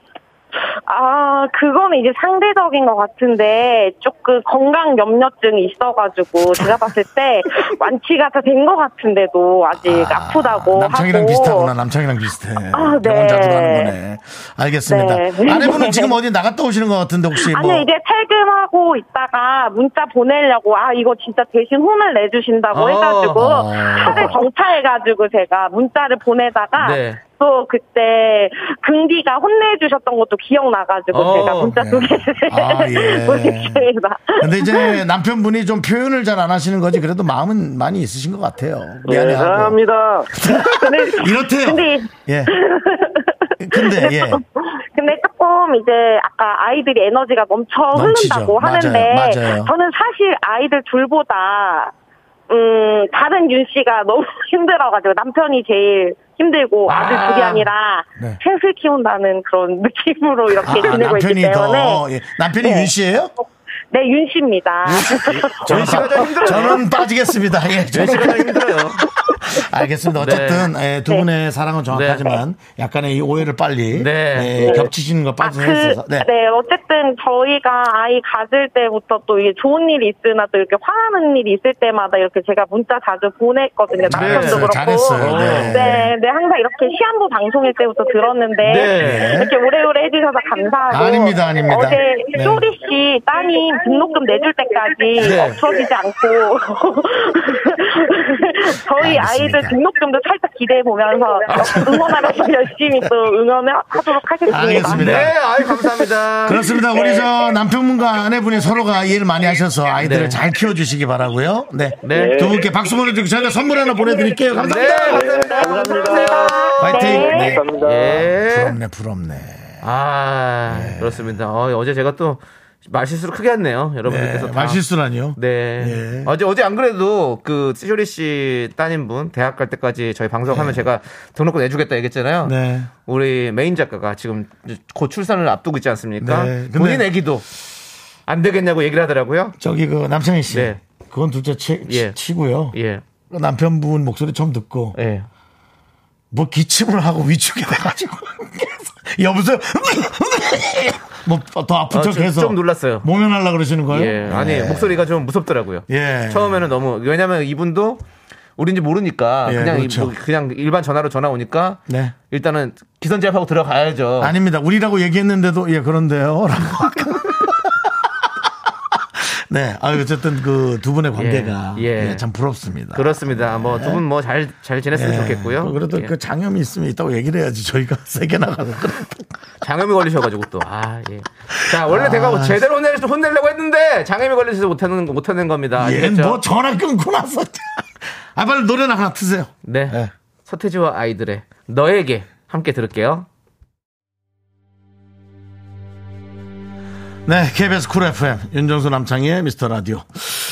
Speaker 3: 아, 그거는 이제 상대적인 것 같은데, 조금 건강 염려증이 있어가지고, 제가 봤을 때, 완치가 다 된 것 같은데도, 아직 아, 프다고
Speaker 1: 남창이랑
Speaker 3: 하고.
Speaker 1: 비슷하구나. 남창이랑 비슷해.
Speaker 3: 아, 네.
Speaker 1: 병원 자주 가는 거네. 알겠습니다.
Speaker 3: 네.
Speaker 1: 아내분은 지금 어디 나갔다 오시는 것 같은데 혹시
Speaker 3: 아니,
Speaker 1: 뭐.
Speaker 3: 이제 퇴근하고 있다가 문자 보내려고, 아, 이거 진짜 대신 혼을 내주신다고
Speaker 2: 어.
Speaker 3: 해가지고,
Speaker 1: 어.
Speaker 3: 차를 정차해가지고 제가 문자를 보내다가,
Speaker 2: 네.
Speaker 3: 또 그때 긍디가 혼내주셨던 것도 기억나가지고
Speaker 2: 어.
Speaker 3: 제가 문자
Speaker 1: 네.
Speaker 3: 두 개를
Speaker 1: 아, 예.
Speaker 3: 보냈습니다.
Speaker 1: 근데 이제 남편분이 좀 표현을 잘 안 하시는 거지 그래도 마음은 많이 있으신 것 같아요.
Speaker 5: 예,
Speaker 1: 미안해하고.
Speaker 5: 사랑합니다.
Speaker 1: 이렇대요.
Speaker 3: 근데
Speaker 1: 예. 근데 예.
Speaker 3: 근데 조금 이제 아까 아이들이 에너지가 넘쳐
Speaker 1: 넘치죠.
Speaker 3: 흐른다고
Speaker 1: 맞아요.
Speaker 3: 하는데
Speaker 1: 맞아요.
Speaker 3: 저는 사실 아이들 둘보다 음 다른 윤 씨가 너무 힘들어가지고 남편이 제일 힘들고
Speaker 1: 아.
Speaker 3: 아, 들 둘이 아니라
Speaker 1: 네.
Speaker 3: 셋을 키운다는 그런 느낌으로 이렇게
Speaker 1: 아,
Speaker 3: 지내고 있기 때문에
Speaker 1: 더 예. 남편이
Speaker 3: 네.
Speaker 1: 윤 씨예요?
Speaker 3: 네 윤 씨입니다.
Speaker 2: 저희 씨가 좀 힘들어요.
Speaker 1: 저는 빠지겠습니다. 예.
Speaker 2: 저희 씨가 좀 힘들어요.
Speaker 1: 알겠습니다. 어쨌든 예, 두 분의 사랑은 정확하지만 약간의 이 오해를 빨리
Speaker 2: 네.
Speaker 1: 예, 겹치시는 거
Speaker 3: 아,
Speaker 1: 빠져서
Speaker 3: 그, 네. 어쨌든 저희가 아이 가질 때부터 또 이게 좋은 일이 있으나 또 이렇게 화나는 일이 있을 때마다 이렇게 제가 문자 자주 보냈거든요. 남편도. 그렇고.
Speaker 1: 잘했어요. 네.
Speaker 3: 네, 네, 항상 이렇게 시한부 방송일 때부터 들었는데
Speaker 2: 네.
Speaker 3: 이렇게 오래오래 해주셔서 감사하고
Speaker 1: 아닙니다, 아닙니다.
Speaker 3: 어제
Speaker 1: 네.
Speaker 3: 쇼리 씨 따님 등록금 내줄 때까지
Speaker 2: 네.
Speaker 3: 없어지지 않고 저희
Speaker 1: 알겠습니다.
Speaker 3: 아이들 등록금도 살짝 기대해 보면서 응원하면서 열심히 또 응원하도록 하겠습니다.
Speaker 1: 알겠습니다.
Speaker 2: 네, 아이 감사합니다.
Speaker 1: 그렇습니다. 우리 저 남편분과 아내분이 서로가 이해를 많이 하셔서 아이들을
Speaker 2: 네.
Speaker 1: 잘 키워주시기 바라고요. 네.
Speaker 2: 네.
Speaker 1: 두 분께 박수 보내드리고 저희가 선물 하나 보내드릴게요.
Speaker 2: 네,
Speaker 1: 감사합니다.
Speaker 2: 감사합니다.
Speaker 1: 파이팅.
Speaker 3: 네.
Speaker 1: 네.
Speaker 5: 감사합니다.
Speaker 2: 예.
Speaker 1: 부럽네, 부럽네.
Speaker 2: 아,
Speaker 1: 네.
Speaker 2: 그렇습니다. 어, 어제 제가 또 말실수를 크게 했네요. 여러분들께서
Speaker 1: 네,
Speaker 2: 다.
Speaker 1: 말실수라니요?
Speaker 2: 네.
Speaker 1: 예.
Speaker 2: 어제, 어제 안 그래도 그, 시조리 씨 따님분, 대학 갈 때까지 저희 방송하면 제가 등록금 내주겠다 얘기했잖아요.
Speaker 1: 네.
Speaker 2: 우리 메인 작가가 지금 곧 출산을 앞두고 있지 않습니까?
Speaker 1: 네,
Speaker 2: 본인 애기도 안 되겠냐고 얘기를 하더라고요.
Speaker 1: 저기 그 남창희 씨.
Speaker 2: 네.
Speaker 1: 그건 둘째 치,
Speaker 2: 예.
Speaker 1: 치고요.
Speaker 2: 예.
Speaker 1: 그 남편분 목소리 처음 듣고
Speaker 2: 예.
Speaker 1: 뭐 기침을 하고 위축이 돼가지고 여보세요 뭐더 아픈
Speaker 2: 아, 좀-
Speaker 1: 척해서
Speaker 2: 좀 놀랐어요.
Speaker 1: 모면하려 그러시는 거예요?
Speaker 2: 예. 아니,
Speaker 1: 예.
Speaker 2: 목소리가 좀 무섭더라고요.
Speaker 1: 예.
Speaker 2: 처음에는 너무, 왜냐면 이분도 우린지 모르니까
Speaker 1: 예,
Speaker 2: 그냥, 이-
Speaker 1: 그렇죠.
Speaker 2: 뭐 그냥 일반 전화로 전화 오니까
Speaker 1: 네.
Speaker 2: 일단은 기선제압하고 들어가야죠.
Speaker 1: 아닙니다. 우리라고 얘기했는데도 예 그런데요. 라고. 네. 아 어쨌든 그 두 분의 관계가
Speaker 2: 예, 예.
Speaker 1: 예, 참 부럽습니다.
Speaker 2: 그렇습니다. 뭐 두 분 뭐 잘 잘 지냈으면
Speaker 1: 예.
Speaker 2: 좋겠고요.
Speaker 1: 그래도
Speaker 2: 예.
Speaker 1: 그 장염이 있으면 있다고 얘기를 해야지 저희가 세게 나가서
Speaker 2: 장염이 걸리셔가지고 또 아 예. 자 원래 제가 제대로 혼낼 혼내려고 했는데 장염이 걸리셔서 못하는 못하는 겁니다.
Speaker 1: 얘
Speaker 2: 아시겠죠?
Speaker 1: 뭐 전화 끊고 나서 아 빨리 노래나 하나 트세요.
Speaker 2: 네.
Speaker 1: 예.
Speaker 2: 서태지와 아이들의 너에게 함께 들을게요.
Speaker 1: 네, KBS 쿨 FM 윤정수 남창희의 미스터 라디오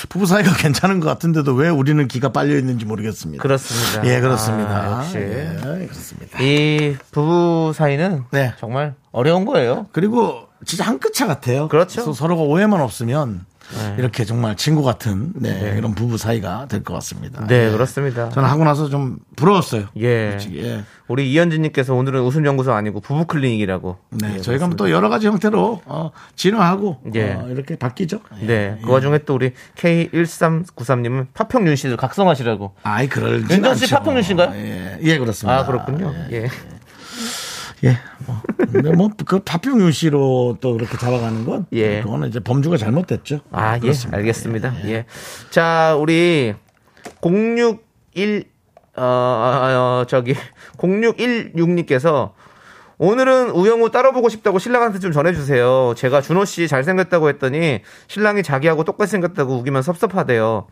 Speaker 1: 부부 사이가 괜찮은 것 같은데도 왜 우리는 기가 빨려 있는지 모르겠습니다.
Speaker 2: 그렇습니다.
Speaker 1: 예, 그렇습니다.
Speaker 2: 아, 역시
Speaker 1: 예, 그렇습니다.
Speaker 2: 이 부부 사이는
Speaker 1: 네.
Speaker 2: 정말 어려운 거예요.
Speaker 1: 그리고 진짜 한 끗차 같아요.
Speaker 2: 그렇죠.
Speaker 1: 서로가 오해만 없으면
Speaker 2: 네.
Speaker 1: 이렇게 정말 친구 같은 네, 이런 부부 사이가 될 것 같습니다.
Speaker 2: 네,
Speaker 1: 예.
Speaker 2: 그렇습니다.
Speaker 1: 저는 하고 나서 좀 부러웠어요.
Speaker 2: 예.
Speaker 1: 솔직히, 예.
Speaker 2: 우리 이현진님께서 오늘은 웃음 연구소 아니고 부부 클리닉이라고.
Speaker 1: 네,
Speaker 2: 예,
Speaker 1: 저희가 또 여러 가지 형태로 어, 진화하고
Speaker 2: 예.
Speaker 1: 어, 이렇게 바뀌죠. 예.
Speaker 2: 네. 그 와중에 또 우리 K1393님은 파평윤 씨를 각성하시라고.
Speaker 1: 아이 그럴
Speaker 2: 윤정 씨 파평윤 씨인가요?
Speaker 1: 예, 예 그렇습니다.
Speaker 2: 아, 그렇군요. 예.
Speaker 1: 예. 뭐. 근데 뭐, 그 파평윤 씨로 또 그렇게 잡아가는 건.
Speaker 2: 예.
Speaker 1: 그거는 이제 범주가 잘못됐죠.
Speaker 2: 아, 예.
Speaker 1: 그렇습니다.
Speaker 2: 알겠습니다. 예. 자, 우리 061, 어, 어, 어, 저기, 0616님께서 오늘은 우영우 따로 보고 싶다고 신랑한테 좀 전해주세요. 제가 준호 씨 잘생겼다고 했더니 신랑이 자기하고 똑같이 생겼다고 우기면 섭섭하대요.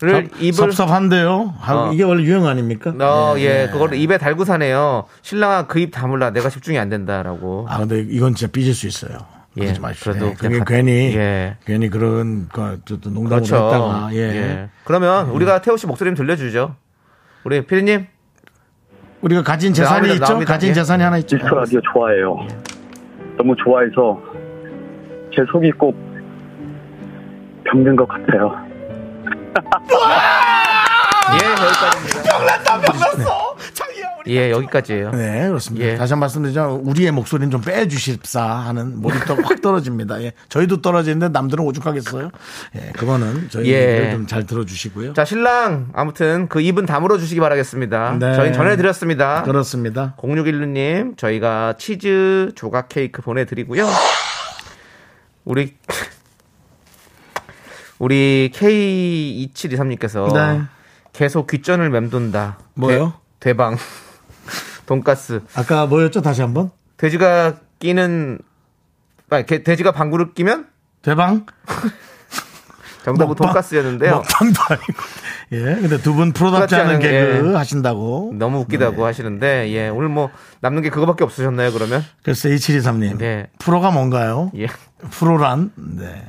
Speaker 2: 를 입을
Speaker 1: 섭섭한데요.
Speaker 2: 어.
Speaker 1: 이게 원래 유행 아닙니까?
Speaker 2: 어, 예, 그거를 입에 달고 사네요. 신랑아 그 입 다물라. 내가 집중이 안 된다라고.
Speaker 1: 아, 근데 이건 진짜 삐질 수 있어요.
Speaker 2: 예,
Speaker 1: 그러지 마십시오.
Speaker 2: 그래도
Speaker 1: 예, 그게 괜히,
Speaker 2: 예.
Speaker 1: 괜히 그런, 거, 또, 또 농담으로
Speaker 2: 그렇죠.
Speaker 1: 했다가, 예.
Speaker 2: 예. 그러면 우리가 태호 씨 목소리 좀 들려주죠. 우리 피디님.
Speaker 1: 우리가 가진 재산이
Speaker 2: 나옵니다,
Speaker 1: 있죠?
Speaker 2: 나옵니다.
Speaker 1: 가진
Speaker 2: 예.
Speaker 1: 재산이 하나 있죠.
Speaker 6: 미스터 라디오 좋아해요. 너무 좋아해서 제 속이 꼭 병든 것 같아요.
Speaker 2: 예, 여기까지입니다. 예, 여기까지예요.
Speaker 1: 네, 그렇습니다.
Speaker 2: 예.
Speaker 1: 다시 한 번 말씀드리자면 우리의 목소리는 좀 빼주십사 하는 몰입도가 확 떨어집니다. 예. 저희도 떨어지는데 남들은 오죽하겠어요? 예, 그거는 저희
Speaker 2: 예.
Speaker 1: 좀잘 들어주시고요.
Speaker 2: 자, 신랑 아무튼 그 입은 다물어 주시기 바라겠습니다.
Speaker 1: 네.
Speaker 2: 저희 전해드렸습니다.
Speaker 1: 그렇습니다.
Speaker 2: 0616님, 저희가 치즈 조각 케이크 보내드리고요. 우리, 우리 K2723님께서
Speaker 1: 네.
Speaker 2: 계속 귓전을 맴돈다.
Speaker 1: 뭐요?
Speaker 2: 대, 방 돈가스.
Speaker 1: 아까 뭐였죠? 다시 한 번.
Speaker 2: 돼지가 끼는, 아, 개- 돼지가 방구를 끼면
Speaker 1: 대방?
Speaker 2: 정답은? 돈가스였는데요.
Speaker 1: 먹방도 아니고. 예, 근데 두 분 프로답지 않은 개그
Speaker 2: 예.
Speaker 1: 하신다고.
Speaker 2: 너무 웃기다고 하시는데, 예, 오늘 뭐 남는 게 그거밖에 없으셨나요, 그러면?
Speaker 1: 글쎄, 2723님.
Speaker 2: 네.
Speaker 1: 프로가 뭔가요?
Speaker 2: 예.
Speaker 1: 프로란? 네.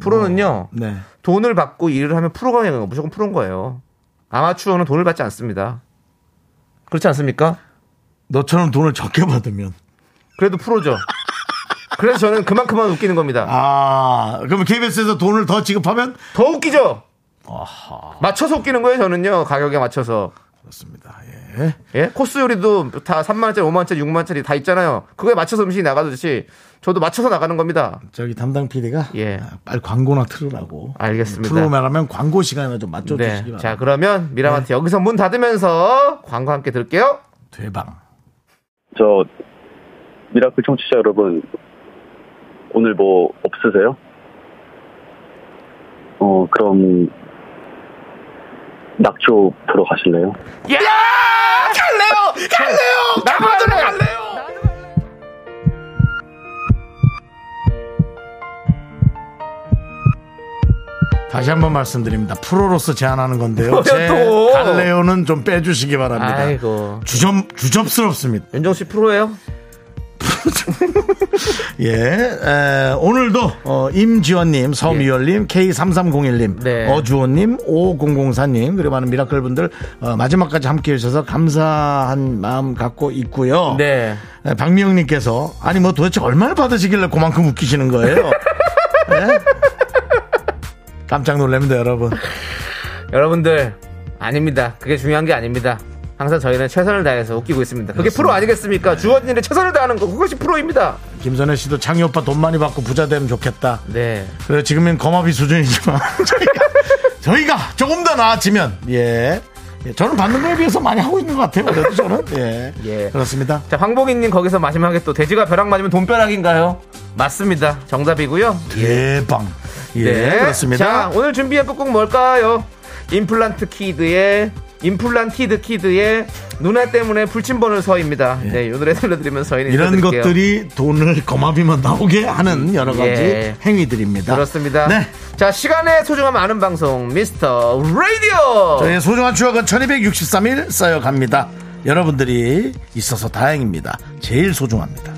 Speaker 2: 프로는요,
Speaker 1: 네.
Speaker 2: 돈을 받고 일을 하면 프로가 아니라 무조건 프로인 거예요. 아마추어는 돈을 받지 않습니다. 그렇지 않습니까?
Speaker 1: 너처럼 돈을 적게 받으면.
Speaker 2: 그래도 프로죠. 그래서 저는 그만큼만 웃기는 겁니다.
Speaker 1: 아, 그러면 KBS에서 돈을 더 지급하면?
Speaker 2: 더 웃기죠? 맞춰서 웃기는 거예요, 저는요. 가격에 맞춰서.
Speaker 1: 그렇습니다. 예.
Speaker 2: 예? 코스 요리도 다 3만원짜리, 5만원짜리, 6만원짜리 다 있잖아요. 그거에 맞춰서 음식이 나가듯이 저도 맞춰서 나가는 겁니다.
Speaker 1: 저기 담당 PD가
Speaker 2: 예.
Speaker 1: 빨리 광고나 틀으라고.
Speaker 2: 알겠습니다.
Speaker 1: 프로그램하면 광고 시간이나 좀 맞춰주시기
Speaker 2: 네.
Speaker 1: 바랍니다.
Speaker 2: 자, 그러면 미라마트 여기서 문 닫으면서 광고 함께 들을게요.
Speaker 1: 대방.
Speaker 6: 저 미라클 청취자 여러분 오늘 뭐 없으세요? 어 그럼 낙조 보러 가실래요?
Speaker 2: 야! 갈래요! 갈래요! 나도 갈래요!
Speaker 1: 다시 한번 말씀드립니다. 프로로서 제안하는 건데요.
Speaker 2: 뭐야,
Speaker 1: 제
Speaker 2: 또?
Speaker 1: 갈래요는 좀 빼주시기 바랍니다.
Speaker 2: 아이고.
Speaker 1: 주접, 주접스럽습니다.
Speaker 2: 윤정 씨 프로예요?
Speaker 1: 예, 에, 오늘도 어, 임지원님, 서미열님, K3301님,
Speaker 2: 네.
Speaker 1: 어주호님, 5004님, 그리고 많은 미라클 분들 어, 마지막까지 함께 해주셔서 감사한 마음 갖고 있고요.
Speaker 2: 네.
Speaker 1: 에, 박미영님께서 아니 뭐 도대체 얼마를 받으시길래 그만큼 웃기시는 거예요? 예? 깜짝 놀랍니다, 여러분.
Speaker 2: 여러분들 아닙니다. 그게 중요한 게 아닙니다. 항상 저희는 최선을 다해서 웃기고 있습니다. 그게 프로 아니겠습니까? 주어진 일에 최선을 다하는 거 그것이 프로입니다.
Speaker 1: 김선혜 씨도 창희 오빠 돈 많이 받고 부자 되면 좋겠다.
Speaker 2: 네.
Speaker 1: 그래 지금은 거마비 수준이지만 저희가, 저희가 조금 더 나아지면 예. 예, 저는 받는 거에 비해서 많이 하고 있는 것 같아요. 그래도 저는 예,
Speaker 2: 예.
Speaker 1: 그렇습니다.
Speaker 2: 자, 황복인님 거기서 마지막에 또 돼지가 벼락 맞으면 돈벼락인가요? 맞습니다. 정답이고요.
Speaker 1: 예, 그렇습니다.
Speaker 2: 네. 자, 오늘 준비한 끝곡 뭘까요? 임플란트 키드의 임플란티드 키드의 누나 때문에 불침번을 서입니다. 네, 이 노래 들려드리면
Speaker 1: 예. 이런. 것들이 돈을 거마비만 나오게 하는 여러 가지
Speaker 2: 예.
Speaker 1: 행위들입니다.
Speaker 2: 그렇습니다.
Speaker 1: 네.
Speaker 2: 자, 시간의 소중함 아는 방송 미스터 라디오.
Speaker 1: 저희의 소중한 추억은 1263일 쌓여갑니다. 여러분들이 있어서 다행입니다. 제일 소중합니다.